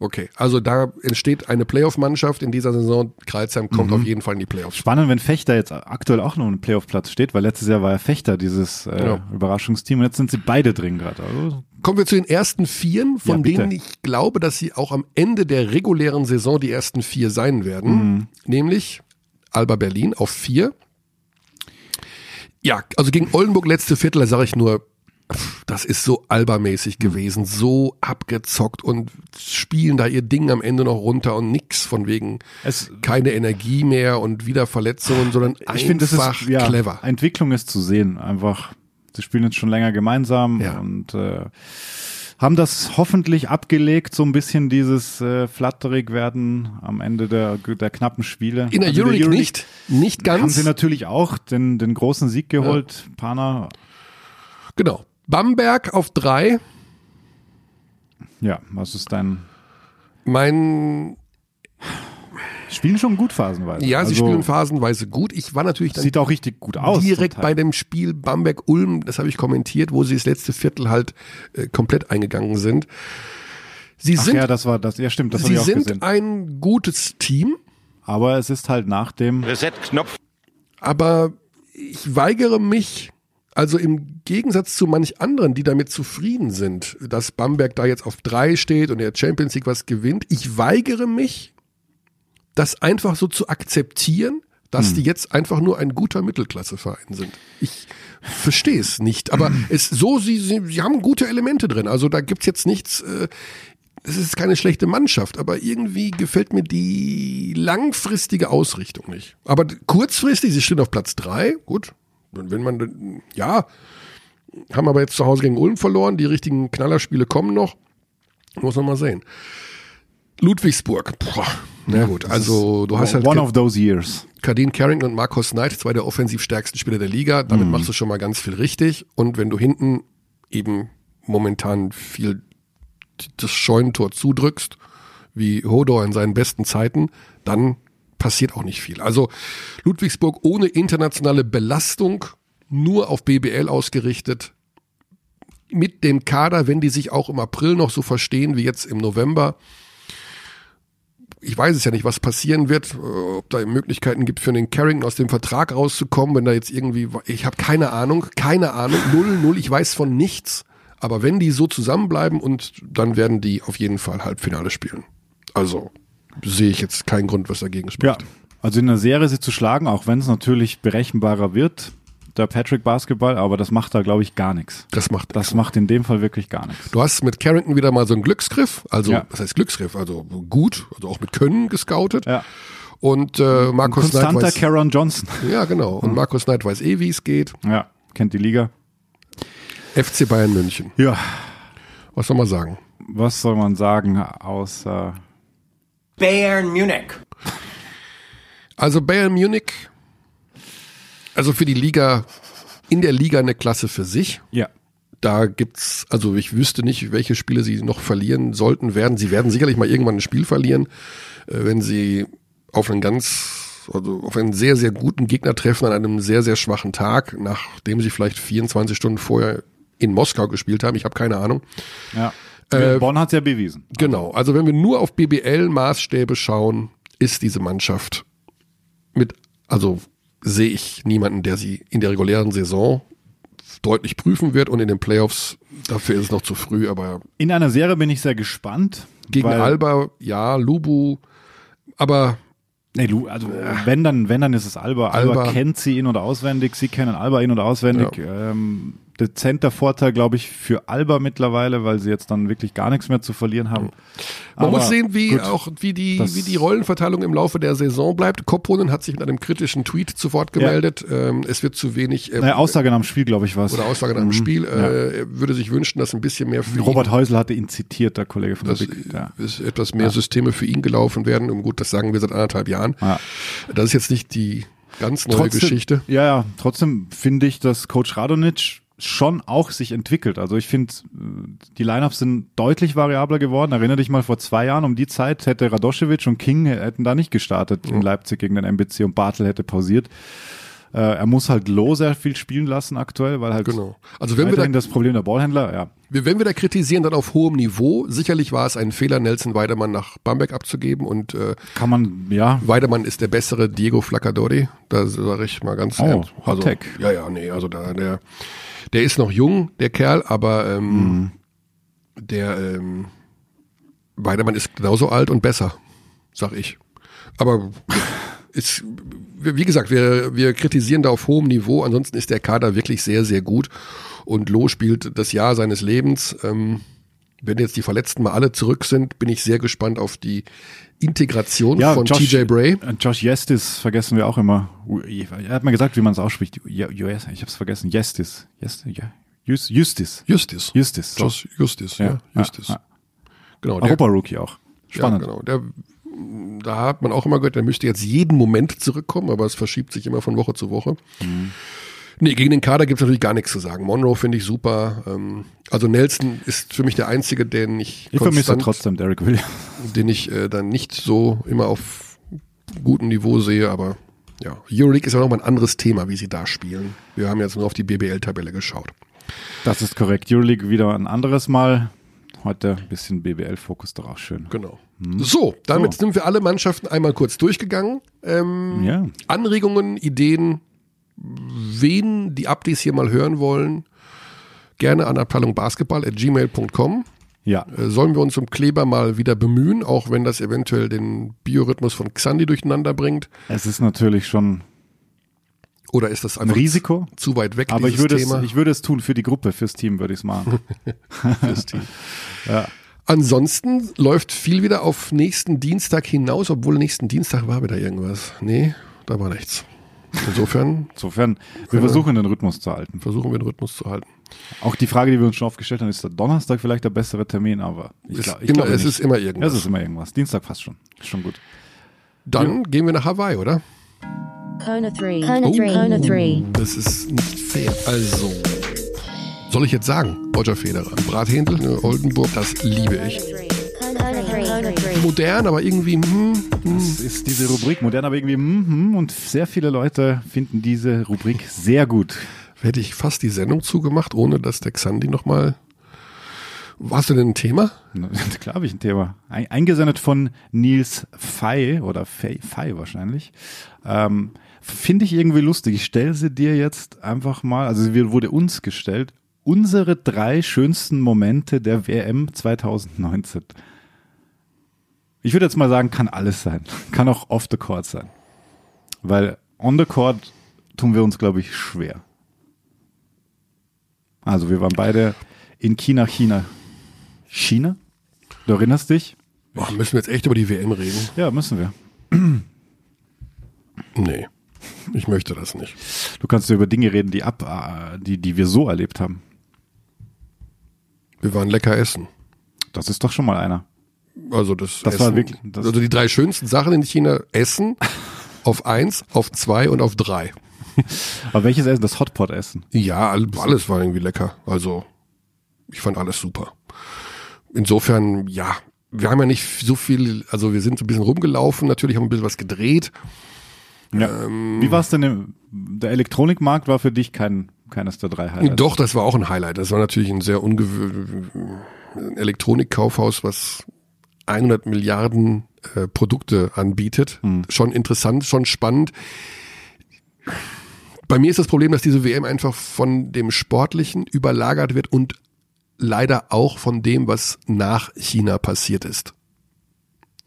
Okay, also da entsteht eine Playoff-Mannschaft in dieser Saison. Kreilsheim kommt auf jeden Fall in die Playoffs. Spannend, wenn Fechter jetzt aktuell auch noch einen Playoff-Platz steht, weil letztes Jahr war ja Fechter dieses äh, Ja. Überraschungsteam und jetzt sind sie beide drin gerade. Also, Kommen wir zu den ersten Vieren, von Ja, denen ich glaube, dass sie auch am Ende der regulären Saison die ersten vier sein werden. Mhm. Nämlich Alba Berlin auf vier. Ja, also gegen Oldenburg letzte Viertel, da sage ich nur, das ist so Alba-mäßig gewesen, so abgezockt und spielen da ihr Ding am Ende noch runter und nix von wegen es, keine Energie mehr und wieder Verletzungen, sondern ich finde, das einfach ist ja, clever. Entwicklung ist zu sehen. Einfach, sie spielen jetzt schon länger gemeinsam Ja. und äh, haben das hoffentlich abgelegt, so ein bisschen dieses äh, flatterig werden am Ende der, der knappen Spiele. In der Also Euroleague nicht, nicht ganz. Haben sie natürlich auch den, den großen Sieg geholt. Pana, Genau. Bamberg auf drei. ja, was ist dein Mein, Spielen schon gut phasenweise. ja, sie Also, spielen phasenweise gut. Ich war natürlich dann Sieht auch richtig gut aus. direkt bei dem Spiel Bamberg-Ulm, das habe ich kommentiert, wo sie das letzte Viertel halt äh, komplett eingegangen sind. Sie Ach sind, ja, das war das. Ja, stimmt, das habe sie ich auch sind gesehen. ein gutes Team, Aber es ist halt nach dem. Reset-Knopf. aber ich weigere mich, also im Gegensatz zu manch anderen, die damit zufrieden sind, dass Bamberg da jetzt auf drei steht und der Champions League was gewinnt, ich weigere mich, das einfach so zu akzeptieren, dass die jetzt einfach nur ein guter Mittelklasseverein sind. Ich verstehe es nicht, aber es so sie, sie sie haben gute Elemente drin. Also da gibt's jetzt nichts äh, es ist keine schlechte Mannschaft, aber irgendwie gefällt mir die langfristige Ausrichtung nicht. Aber kurzfristig, sie stehen auf Platz drei, gut. Wenn man, ja, haben aber jetzt zu Hause gegen Ulm verloren, die richtigen Knallerspiele kommen noch. Muss man mal sehen. Ludwigsburg, boah, na gut, also du hast halt One of those years. Kadin Carrington und Marcos Knight, zwei der offensiv stärksten Spieler der Liga. Damit Mhm. machst du schon mal ganz viel richtig. Und wenn du hinten eben momentan viel das Scheunentor zudrückst, wie Hodor in seinen besten Zeiten, dann passiert auch nicht viel. Also Ludwigsburg ohne internationale Belastung, nur auf BBL ausgerichtet, mit dem Kader, wenn die sich auch im April noch so verstehen wie jetzt im November, ich weiß es ja nicht, was passieren wird, äh, ob da Möglichkeiten gibt für den Carrington aus dem Vertrag rauszukommen, wenn da jetzt irgendwie, ich habe keine Ahnung, keine Ahnung, null, null, ich weiß von nichts. Aber wenn die so zusammenbleiben und dann werden die auf jeden Fall Halbfinale spielen. Also sehe ich jetzt keinen Grund, was dagegen Ja, spricht. also in der Serie sie zu schlagen, auch wenn es natürlich berechenbarer wird, der Patrick Basketball, aber das macht da, glaube ich, gar nichts. Das macht Das macht in dem Fall wirklich gar nichts. Du hast mit Carrington wieder mal so einen Glücksgriff, also Ja. was heißt Glücksgriff, also gut, also auch mit Können gescoutet. Ja. Und äh, Markus Knight Konstanter weiß, Caron Johnson. ja genau, und Markus Knight weiß eh, wie es geht. Ja, kennt die Liga. FC Bayern München. Ja, Was soll man sagen? was soll man sagen, außer Bayern Munich. Also Bayern Munich, also für die Liga, in der Liga eine Klasse für sich. ja, Da gibt's, also ich wüsste nicht, welche Spiele sie noch verlieren sollten, werden. Sie werden sicherlich mal irgendwann ein Spiel verlieren, äh, wenn sie auf einen ganz, also auf einen sehr, sehr guten Gegner treffen an einem sehr, sehr schwachen Tag, nachdem sie vielleicht 24 Stunden vorher in Moskau gespielt haben. Ich habe keine Ahnung. ja. Äh, Bonn hat ja bewiesen. Genau, also wenn wir nur auf BBL-Maßstäbe schauen, ist diese Mannschaft mit, also sehe ich niemanden, der sie in der regulären Saison deutlich prüfen wird und in den Playoffs, dafür ist es noch zu früh, aber In einer Serie bin ich sehr gespannt. gegen Alba, ja, Lubu, aber Nee, Lu, also wenn dann, wenn dann ist es Alba. Alba. Alba. kennt sie in- oder auswendig, sie kennen Alba in- oder auswendig. Ähm, dezenter Vorteil, glaube ich, für Alba mittlerweile, weil sie jetzt dann wirklich gar nichts mehr zu verlieren haben. man Aber muss sehen, wie gut. auch wie die, wie die Rollenverteilung im Laufe der Saison bleibt. Kopponen hat sich mit einem kritischen Tweet zu Wort gemeldet. Ähm, es wird zu wenig ähm, Naja, Aussage nach dem Spiel, glaube ich, war es. oder Aussage nach dem Spiel. Äh, er würde sich wünschen, dass ein bisschen mehr für ihn Robert Häusl hatte ihn zitiert, der Kollege von dass der Big. Ja. es etwas mehr Systeme für ihn gelaufen werden. Und gut, das sagen wir seit anderthalb Jahren. Ja. Das ist jetzt nicht die ganz neue Geschichte. Ja, ja, trotzdem finde ich, dass Coach Radonic schon auch sich entwickelt. Also ich finde, die Lineups sind deutlich variabler geworden. Erinnere dich mal vor zwei Jahren um die Zeit hätte Radoschewitsch und King hätten da nicht gestartet in Leipzig gegen den MBC und Bartel hätte pausiert. Äh, er muss halt Low sehr viel spielen lassen aktuell, weil halt Genau. Also wenn wir da, das Problem der Ballhändler, ja. wenn wir da kritisieren, dann auf hohem Niveau. Sicherlich war es ein Fehler, Nelson Weidemann nach Bamberg abzugeben und äh, Kann man, ja, Weidemann ist der bessere Diego Flaccadori. Da sage ich mal ganz Oh, ernst. Also, Take. ja, ja, nee, also da, der, der ist noch jung, der Kerl, aber ähm, Mhm. der ähm, Weidemann ist genauso alt und besser, sag ich. Aber ist, wie gesagt, wir, wir kritisieren da auf hohem Niveau. Ansonsten ist der Kader wirklich sehr, sehr gut. Und Loh spielt das Jahr seines Lebens. Ähm, wenn jetzt die Verletzten mal alle zurück sind, bin ich sehr gespannt auf die Integration ja von Josh, TJ Bray. äh, Josh Yestis vergessen wir auch immer. Er hat mir gesagt, wie man es ausspricht. Ja, ja, ich habe es vergessen. Yestis. Yestis, ja. Jus- Justis. Justis. Justis. So. Josh Justis, ja. Justis. Ja, ja. Genau, Europa-Rookie auch. Spannend. Ja, genau. Der, da hat man auch immer gehört, der müsste jetzt jeden Moment zurückkommen, aber es verschiebt sich immer von Woche zu Woche. Mhm. Nee, gegen den Kader gibt es natürlich gar nichts zu sagen. Monroe finde ich super. Ähm, also Nelson ist für mich der Einzige, den ich, Ich vermisse trotzdem Derek Williams. den ich äh, dann nicht so immer auf gutem Niveau sehe, aber ja, Euroleague ist ja nochmal ein anderes Thema, wie sie da spielen. Wir haben jetzt nur auf die BBL-Tabelle geschaut. Das ist korrekt. Euroleague wieder ein anderes Mal. Heute ein bisschen BBL-Fokus doch auch schön. Genau. So, damit So. sind wir alle Mannschaften einmal kurz durchgegangen. Ähm, Ja. Anregungen, Ideen, wen die Updates hier mal hören wollen, gerne an Abteilung Basketball at gmail.com. Ja. Äh, sollen wir uns um Kleber mal wieder bemühen, auch wenn das eventuell den Biorhythmus von Xandi durcheinander bringt? Es ist natürlich schon Oder ist das ein Risiko. zu weit weg, Aber ich würde, es, ich würde es tun für die Gruppe, fürs Team würde ich es machen. fürs Team? ja. Ansonsten läuft viel wieder auf nächsten Dienstag hinaus, obwohl nächsten Dienstag war wieder irgendwas. Nee, da war nichts. Insofern Insofern, wir versuchen den Rhythmus zu halten. versuchen wir den Rhythmus zu halten. Auch die Frage, die wir uns schon aufgestellt haben, ist der Donnerstag vielleicht der bessere Termin, aber ich, Es, glaub, ich immer, glaube es nicht. ist immer irgendwas. es ist immer irgendwas. Dienstag fast schon. Ist schon gut. Dann gehen wir nach Hawaii, oder? Kona 3. Kona Oh. 3. Kona 3. Das ist nicht fair. Also, soll ich jetzt sagen, Roger Federer, Brathändel, ne, Oldenburg, das liebe ich. Kona 3. Kona 3. Modern, aber irgendwie, hm, hm. Das ist diese Rubrik modern, aber irgendwie mhm, und sehr viele Leute finden diese Rubrik sehr gut. hätte ich fast die Sendung zugemacht, ohne dass der Xandi nochmal. Hast du denn ein Thema? Klar habe ich ein Thema. Ein, eingesendet von Nils Fey oder Fey, Fey wahrscheinlich. Ähm, Finde ich irgendwie lustig. Ich stelle sie dir jetzt einfach mal, also sie wurde uns gestellt, unsere drei schönsten Momente der WM 2019. Ich würde jetzt mal sagen, kann alles sein. Kann auch off the court sein. Weil on the court tun wir uns, glaube ich, schwer. Also wir waren beide in China, China. China? Du erinnerst dich? Boah, müssen wir jetzt echt über die WM reden? Ja, müssen wir. Nee, ich möchte das nicht. Du kannst ja über Dinge reden, die ab, äh, die, die wir so erlebt haben. Wir waren lecker essen. Das ist doch schon mal einer. Also das, Das Essen, war wirklich- das- also die drei schönsten Sachen in China, Essen auf eins, auf zwei und auf drei. Aber welches Essen? Das Hotpot-Essen. Ja, all- alles war irgendwie lecker. Also ich fand alles super. Insofern, ja, wir haben ja nicht so viel, also wir sind so ein bisschen rumgelaufen, natürlich haben wir ein bisschen was gedreht. Ja. Ähm, Wie war es denn? Im, der Elektronikmarkt war für dich kein, keines der drei Highlights. Doch, das war auch ein Highlight. Das war natürlich ein sehr ungewöhnliches Elektronikkaufhaus, was 100 Milliarden äh, Produkte anbietet. Schon interessant, schon spannend. Bei mir ist das Problem, dass diese WM einfach von dem Sportlichen überlagert wird und leider auch von dem, was nach China passiert ist.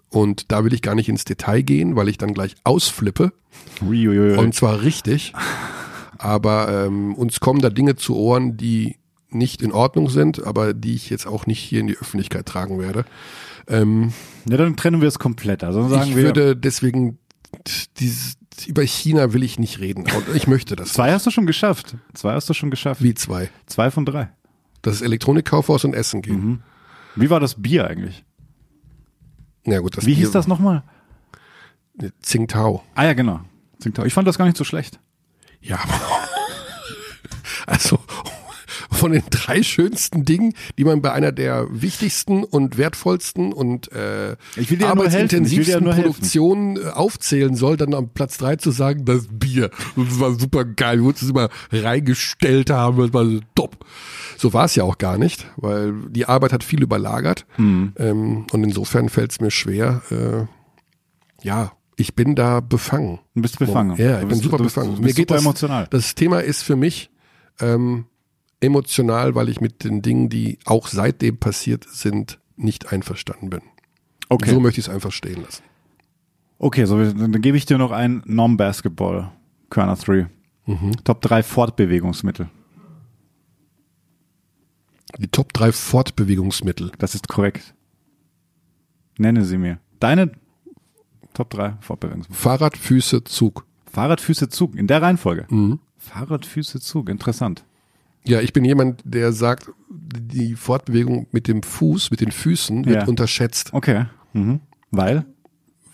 Und da will ich gar nicht ins Detail gehen, weil ich dann gleich ausflippe. Uiuiui. Und zwar richtig. Aber ähm, uns kommen da Dinge zu Ohren, die nicht in Ordnung sind, aber die ich jetzt auch nicht hier in die Öffentlichkeit tragen werde. Ähm, ja, dann trennen wir es komplett. Also sagen ich wir, würde deswegen dieses, über China will ich nicht reden. Und Ich möchte das. zwei hast du schon geschafft. Zwei hast du schon geschafft. Wie zwei. Zwei von drei. Das ist Elektronikkaufhaus und Essen gehen. Mhm. Wie war das Bier eigentlich? Ja gut, das Wie Bier- hieß das nochmal? Tsingtao. Ah ja, genau. Tsingtao. Ich fand das gar nicht so schlecht. Ja, aber also von den drei schönsten Dingen, die man bei einer der wichtigsten und wertvollsten und äh, ja ja arbeitsintensivsten helfen. Produktionen äh, aufzählen soll, dann am Platz drei zu sagen, das Bier, das war super geil, wir uns das immer reingestellt haben, das war so top. So war es ja auch gar nicht, weil die Arbeit hat viel überlagert Mhm. ähm, und insofern fällt es mir schwer, äh, ja, ich bin da befangen. Du bist befangen. Ja, ich bin super du bist, befangen. Du bist super das, emotional. Das Thema ist für mich ähm, emotional, weil ich mit den Dingen, die auch seitdem passiert sind, nicht einverstanden bin. Okay. So möchte ich es einfach stehen lassen. Okay, so dann, dann gebe ich dir noch ein Non-Basketball Körner 3. Mhm. Top 3 Fortbewegungsmittel. Die Top 3 Fortbewegungsmittel. Das ist korrekt. Nenne sie mir. Deine Top 3 Fortbewegungsmittel. Fahrrad, Füße, Zug. Fahrrad, Füße, Zug. In der Reihenfolge. Mhm. Fahrrad, Füße, Zug. Interessant. Ja, ich bin jemand, der sagt, die Fortbewegung mit dem Fuß, mit den Füßen wird Ja. unterschätzt, Okay. Mhm. Weil?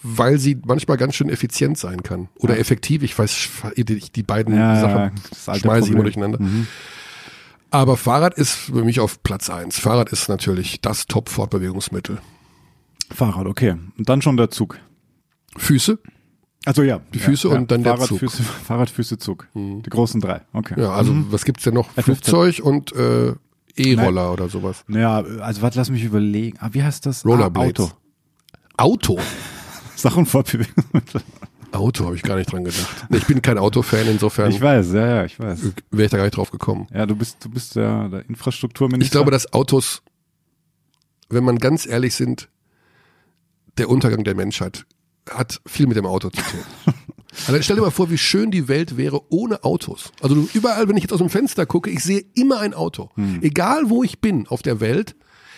weil sie manchmal ganz schön effizient sein kann. Oder effektiv, ich weiß, die, beiden Ja, ja, Sachen schmeiße ich immer durcheinander. Aber Fahrrad ist für mich auf Platz eins. Fahrrad ist natürlich das Top-Fortbewegungsmittel. Fahrrad, okay. Und dann schon der Zug. Füße, Also ja. Die Füße und dann der Fahrrad, Zug. Mhm. Füße, Fahrrad, Füße, Zug. Die großen drei. Okay. ja, also was gibt's denn noch? F15. Flugzeug und äh, E-Roller oder sowas. Naja, also warte, lass mich überlegen. Ah, wie heißt das? Rollerblades. Ah, Auto. Auto. Sachen Fortbewegungsmittel. Auto habe ich gar nicht dran gedacht. Ich bin kein Autofan, insofern Ich weiß, ja, ja, ich weiß. wäre ich da gar nicht drauf gekommen. Ja, du bist, du bist der, der Infrastrukturminister. Ich glaube, dass Autos, wenn man ganz ehrlich sind, der Untergang der Menschheit hat viel mit dem Auto zu tun. Also stell dir mal vor, wie schön die Welt wäre ohne Autos. Also du, überall, wenn ich jetzt aus dem Fenster gucke, ich sehe immer ein Auto. Egal wo ich bin auf der Welt,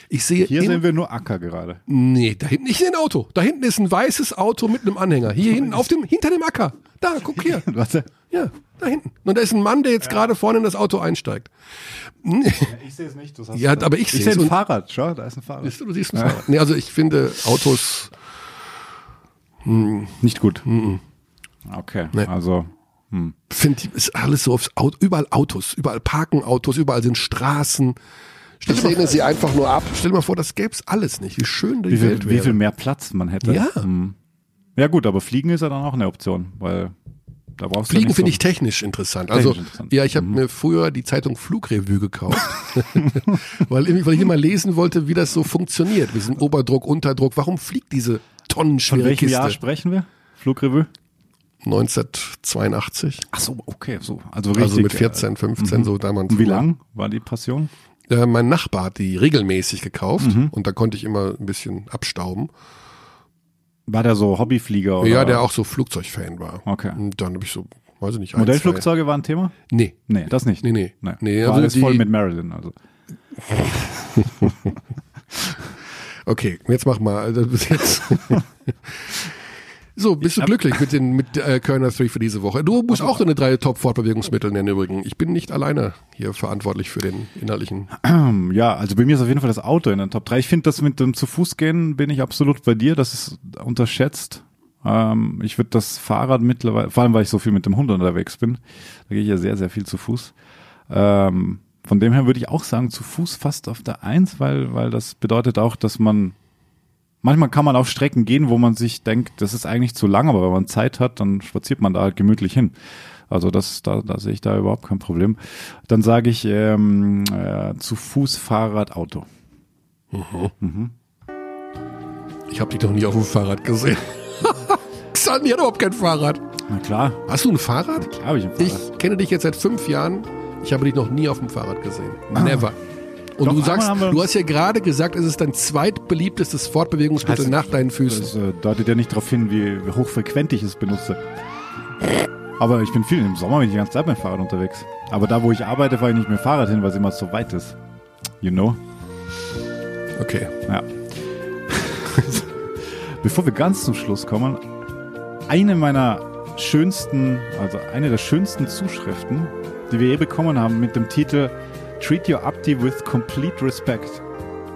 ich sehe Hier sehen wir nur Acker gerade. Nee, da hinten nicht ein Auto. Da hinten ist ein weißes Auto mit einem Anhänger. Hier hinten auf dem, hinter dem Acker. Da, guck hier. Warte. Ja, da hinten. Und da ist ein Mann, der jetzt gerade vorne in das Auto einsteigt. Ich sehe es nicht. Du Ja, aber ich ich sehe sehe es. ein Und- Fahrrad. Schau, da ist ein Fahrrad. Siehst du, du siehst ein Fahrrad. Nee, also ich finde Autos, Nicht gut. Okay, Nee. also finde ich, ist alles so aufs Auto, überall Autos, überall parken Autos, überall sind Straßen. Dir, mal, sie einfach nur ab. Stell dir mal vor, das gäb's alles nicht. Wie schön die wie Welt viel, wäre. wie viel mehr Platz man hätte. Ja. Hm. Ja gut, aber Fliegen ist ja dann auch eine Option, weil da brauchst du Fliegen nicht finde so- ich technisch interessant. Also Technisch interessant. ja, ich habe mir früher die Zeitung Flugrevue gekauft, weil, weil ich immer lesen wollte, wie das so funktioniert. Wir sind Oberdruck, Unterdruck. Warum fliegt diese Von tonnenschwere welchem Kiste? Jahr sprechen wir? Flugrevue? 1982. Ach so, okay, so. Also richtig. Also mit 14, 15, so damals. Wie lang war die Passion? Äh, mein Nachbar hat die regelmäßig gekauft Mhm. und da konnte ich immer ein bisschen abstauben. War der so Hobbyflieger? Oder? Ja, der auch so Flugzeugfan war. Okay. Und dann habe ich so, weiß ich nicht, Modellflugzeuge war ein Thema? Nee. Nee, das nicht. Nee, nee. Nee, Nee, war also alles die- voll mit Marilyn. Also. Okay, jetzt mach mal. Also bis jetzt. So, bist du glücklich mit den mit äh, Körner 3 für diese Woche? Du musst auch deine drei Top-Fortbewegungsmittel nennen übrigens. Ich bin nicht alleine hier verantwortlich für den inhaltlichen. Ja, also bei mir ist auf jeden Fall das Auto in den Top 3. Ich finde das mit dem zu Fuß gehen bin ich absolut bei dir. Das ist unterschätzt. Ähm, ich würde das Fahrrad mittlerweile, vor allem weil ich so viel mit dem Hund unterwegs bin, da gehe ich ja sehr, sehr viel zu Fuß. Ähm, von dem her würde ich auch sagen, zu Fuß fast auf der Eins, weil, weil das bedeutet auch, dass man Manchmal kann man auf Strecken gehen, wo man sich denkt, das ist eigentlich zu lang, aber wenn man Zeit hat, dann spaziert man da halt gemütlich hin. Also das, da, da sehe ich da überhaupt kein Problem. Dann sage ich ähm, äh, zu Fuß, Fahrrad, Auto. Ich habe dich noch nie auf dem Fahrrad gesehen. Xandi hat überhaupt kein Fahrrad. Na klar, Hast du ein Fahrrad? klar habe ich ein Fahrrad. Ich kenne dich jetzt seit fünf Jahren. Ich habe dich noch nie auf dem Fahrrad gesehen. Never. Und Doch, du sagst, du hast ja gerade gesagt, es ist dein zweitbeliebtestes Fortbewegungsmittel Heißt- nach deinen Füßen. Das äh, deutet ja nicht darauf hin, wie, wie hochfrequent ich es benutze. Aber ich bin viel im Sommer, bin ich die ganze Zeit mit dem Fahrrad unterwegs. Aber da, wo ich arbeite, fahre ich nicht mit dem Fahrrad hin, weil es immer so weit ist. You know? Okay. Ja. Bevor wir ganz zum Schluss kommen, eine meiner schönsten, also eine der schönsten Zuschriften, die wir je bekommen haben mit dem Titel Treat Your Abdi with Complete Respect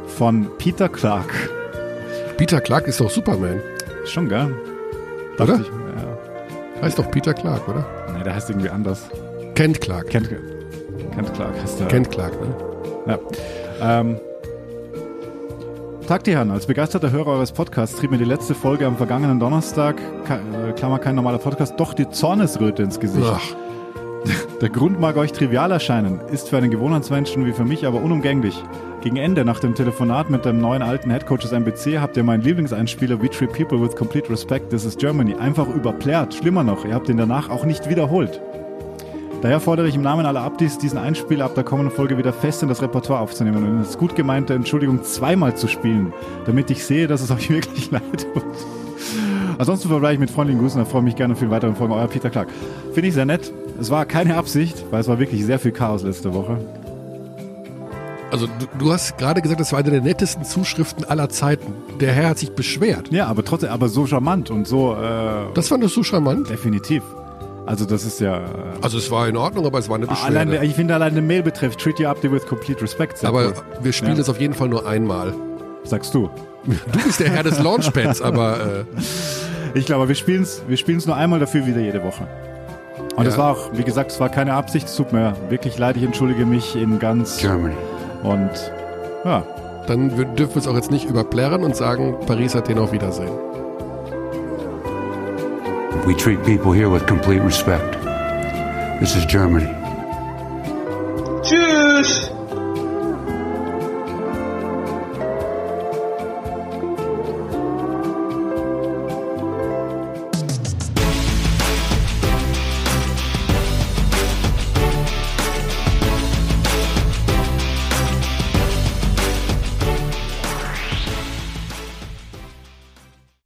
von Peter Clark. Peter Clark ist doch Superman. Schon geil. Oder? Dachte Ich, ja. Heißt doch Peter Clark, oder? Nee, der heißt irgendwie anders. Kent Clark. Kennt Kent Clark heißt er. Kent Clark, ne? Ja. Ähm, Tag die Herren, als begeisterter Hörer eures Podcasts trieb mir die letzte Folge am vergangenen Donnerstag, äh, Klammer kein normaler Podcast, doch die Zornesröte ins Gesicht. Ach, Der Grund mag euch trivial erscheinen, ist für einen Gewohnheitsmenschen wie für mich aber unumgänglich. Gegen Ende, nach dem Telefonat mit dem neuen alten Headcoach des MBC, habt ihr meinen Lieblingseinspieler We Treat People with Complete Respect, This is Germany, einfach überplärt. Schlimmer noch, ihr habt ihn danach auch nicht wiederholt. Daher fordere ich im Namen aller Abdis, diesen Einspieler ab der kommenden Folge wieder fest in das Repertoire aufzunehmen und das gut gemeinte Entschuldigung zweimal zu spielen, damit ich sehe, dass es euch wirklich leid tut. Ansonsten verbleibe ich mit freundlichen Grüßen und freue mich gerne auf viele weitere Folgen. Euer Peter Clark. Finde ich sehr nett. Es war keine Absicht, weil es war wirklich sehr viel Chaos letzte Woche. also du, du hast gerade gesagt, das war eine der nettesten Zuschriften aller Zeiten. Der Herr hat sich beschwert. Ja, aber trotzdem, aber so charmant und so äh, Das fandest du charmant? definitiv. Also das ist ja. Äh, Also es war in Ordnung, aber es war eine Beschwerde. allein, ich finde allein den Mailbetreff Treat Your Update with complete respect. Aber cool. wir spielen Ja. es auf jeden Fall nur einmal. sagst du. Du bist der Herr des Launchpads, aber äh, Ich glaube, wir spielen es wir spielen's nur einmal dafür wieder jede Woche. Und es Ja. war auch, wie gesagt, es war keine Absicht, es tut mir wirklich leid, ich entschuldige mich in ganz Germany. und ja, dann dürfen wir es auch jetzt nicht überplärren und sagen, Paris hat den auf Wiedersehen. We treat people here with complete respect. This is Germany. Tschüss!